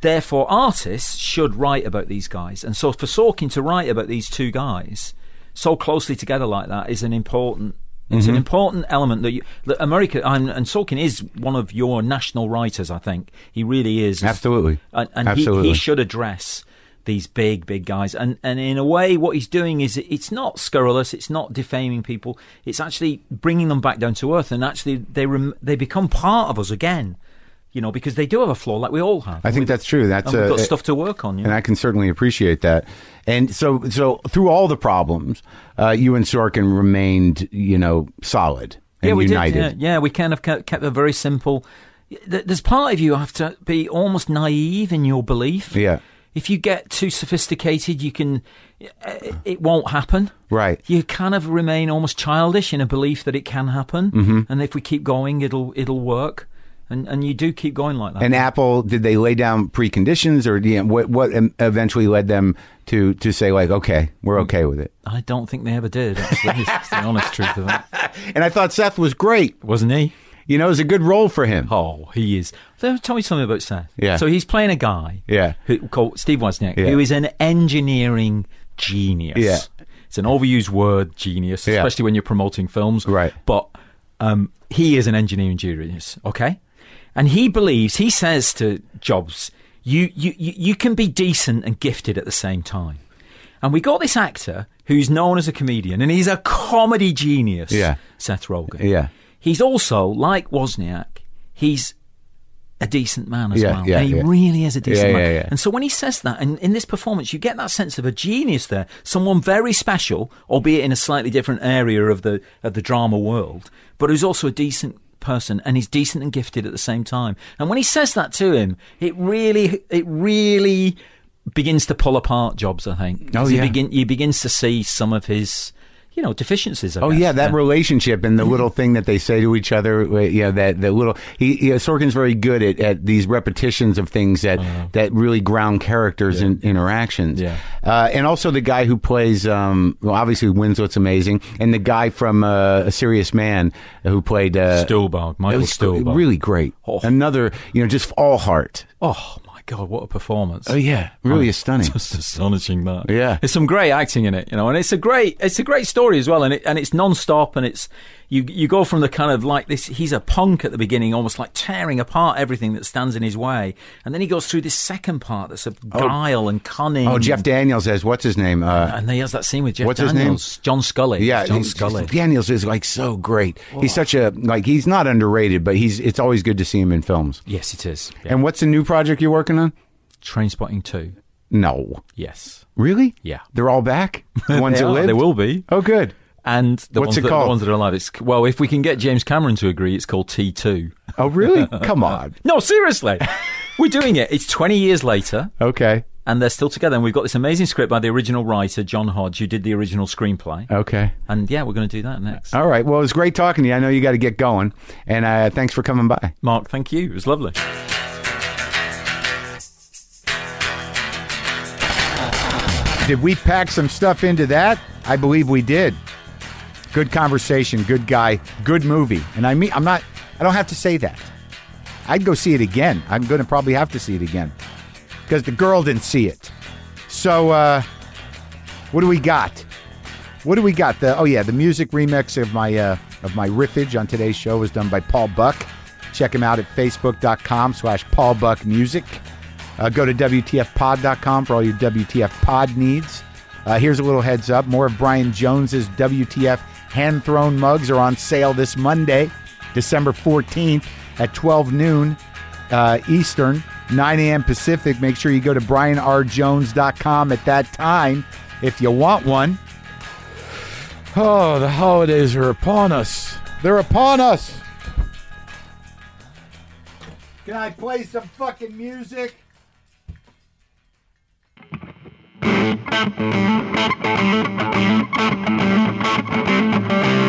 Therefore, artists should write about these guys, and so for Sorkin to write about these two guys so closely together like that is an important. It's Mm-hmm. an important element that, you, that America and, and Sorkin is one of your national writers. I think he really is. Absolutely. and, and Absolutely. He, he should address these big, big guys. And and in a way, what he's doing is it's not scurrilous. It's not defaming people. It's actually bringing them back down to earth, and actually they rem- they become part of us again. You know, because they do have a flaw, like we all have. I think that's true. That's and uh, got stuff to work on. You and know? I can certainly appreciate that. And so, so through all the problems, uh, you and Sorkin remained, you know, solid and yeah, we united. did. Yeah, yeah, we kind of kept, kept a very simple. There's part of you have to be almost naive in your belief. Yeah. If you get too sophisticated, you can. It it won't happen. Right. You kind of remain almost childish in a belief that it can happen, mm-hmm. and if we keep going, it'll it'll work. And and you do keep going like that. And Apple, did they lay down preconditions, or you know, what? What eventually led them to to say like, okay, we're okay with it? I don't think they ever did. Actually, it's the honest truth of it, (laughs) And I thought Seth was great. wasn't he? You know, it was a good role for him. Oh, he is. Tell me something about Seth. Yeah. So he's playing a guy. Yeah. Who, called Steve Wozniak, Yeah. who is an engineering genius. Yeah. It's an overused word, genius, Yeah. especially when you're promoting films. Right. But um, he is an engineering genius. Okay. And he believes. He says to Jobs, "You, you, you, can be decent and gifted at the same time." And we got this actor who's known as a comedian, and he's a comedy genius. Yeah. Seth Rogen. Yeah. He's also like Wozniak. He's a decent man as Yeah, well. yeah, and he yeah. really is a decent man. And so when he says that, and in this performance, you get that sense of a genius there, someone very special, albeit in a slightly different area of the of the drama world, but who's also a decent person, and he's decent and gifted at the same time. And when he says that to him, it really, it really begins to pull apart Jobs. I think. Oh, yeah. begin, he begins to see some of his. You know deficiencies. I Oh guess. yeah, that relationship and the little thing that they say to each other. uh, You know that the little he, Sorkin's very good at, at these repetitions of things that that really ground characters and interactions. Yeah. uh, and also the guy who plays um, well, obviously Winslet's amazing, and the guy from uh, A Serious Man who played uh, Michael Stuhlbarg. really great. Oh. Another you know just all heart. Oh god, what a performance! Oh yeah, really oh, (laughs) stunning. Just astonishing that. Yeah. There's some great acting in it, you know, and it's a great it's a great story as well, and it and it's non-stop and it's you you go from the kind of like this he's a punk at the beginning, almost like tearing apart everything that stands in his way, and then he goes through this second part that's of guile and cunning. Oh, Jeff Daniels has what's his name? Uh, and he has that scene with Jeff What's his name? John Sculley. Yeah, John Sculley. Daniels is like so great. He's such a like he's not underrated, but he's it's always good to see him in films. Yes, it is. Yeah. And what's the new project you're working on? Trainspotting Two. No, Yes. really? Yeah. they're all back. The (laughs) ones that live. They will be. Oh, good. And the What's ones it that, called? The ones that are alive. It's well, if we can get James Cameron to agree, it's called T two. Oh, really? (laughs) Come on. No, seriously, we're doing it. It's twenty years later, Okay. and they're still together. And we've got this amazing script by the original writer John Hodge, who did the original screenplay. Okay. And yeah, we're going to do that next. All right. Well, it was great talking to you. I know you got to get going, and uh, thanks for coming by. Marc, thank you. It was lovely. Did we pack some stuff into that? I believe we did. Good conversation, good guy, good movie. And I mean, I'm not, I don't have to say that. I'd go see it again. I'm going to probably have to see it again because the girl didn't see it. So, uh, what do we got? What do we got? The oh yeah, the music remix of my uh, of my riffage on today's show was done by Paul Buck. Check him out at facebook.com slash Paul Buck Music. Uh, go to WTFpod.com for all your WTF pod needs. Uh, here's a little heads up. More of Brian Jones's WTF hand thrown mugs are on sale this Monday, December 14th at 12 noon uh, Eastern, 9 a.m. Pacific. Make sure you go to brianrjones.com at that time if you want one. Oh, the holidays are upon us. They're upon us. Can I play some fucking music? Thank you.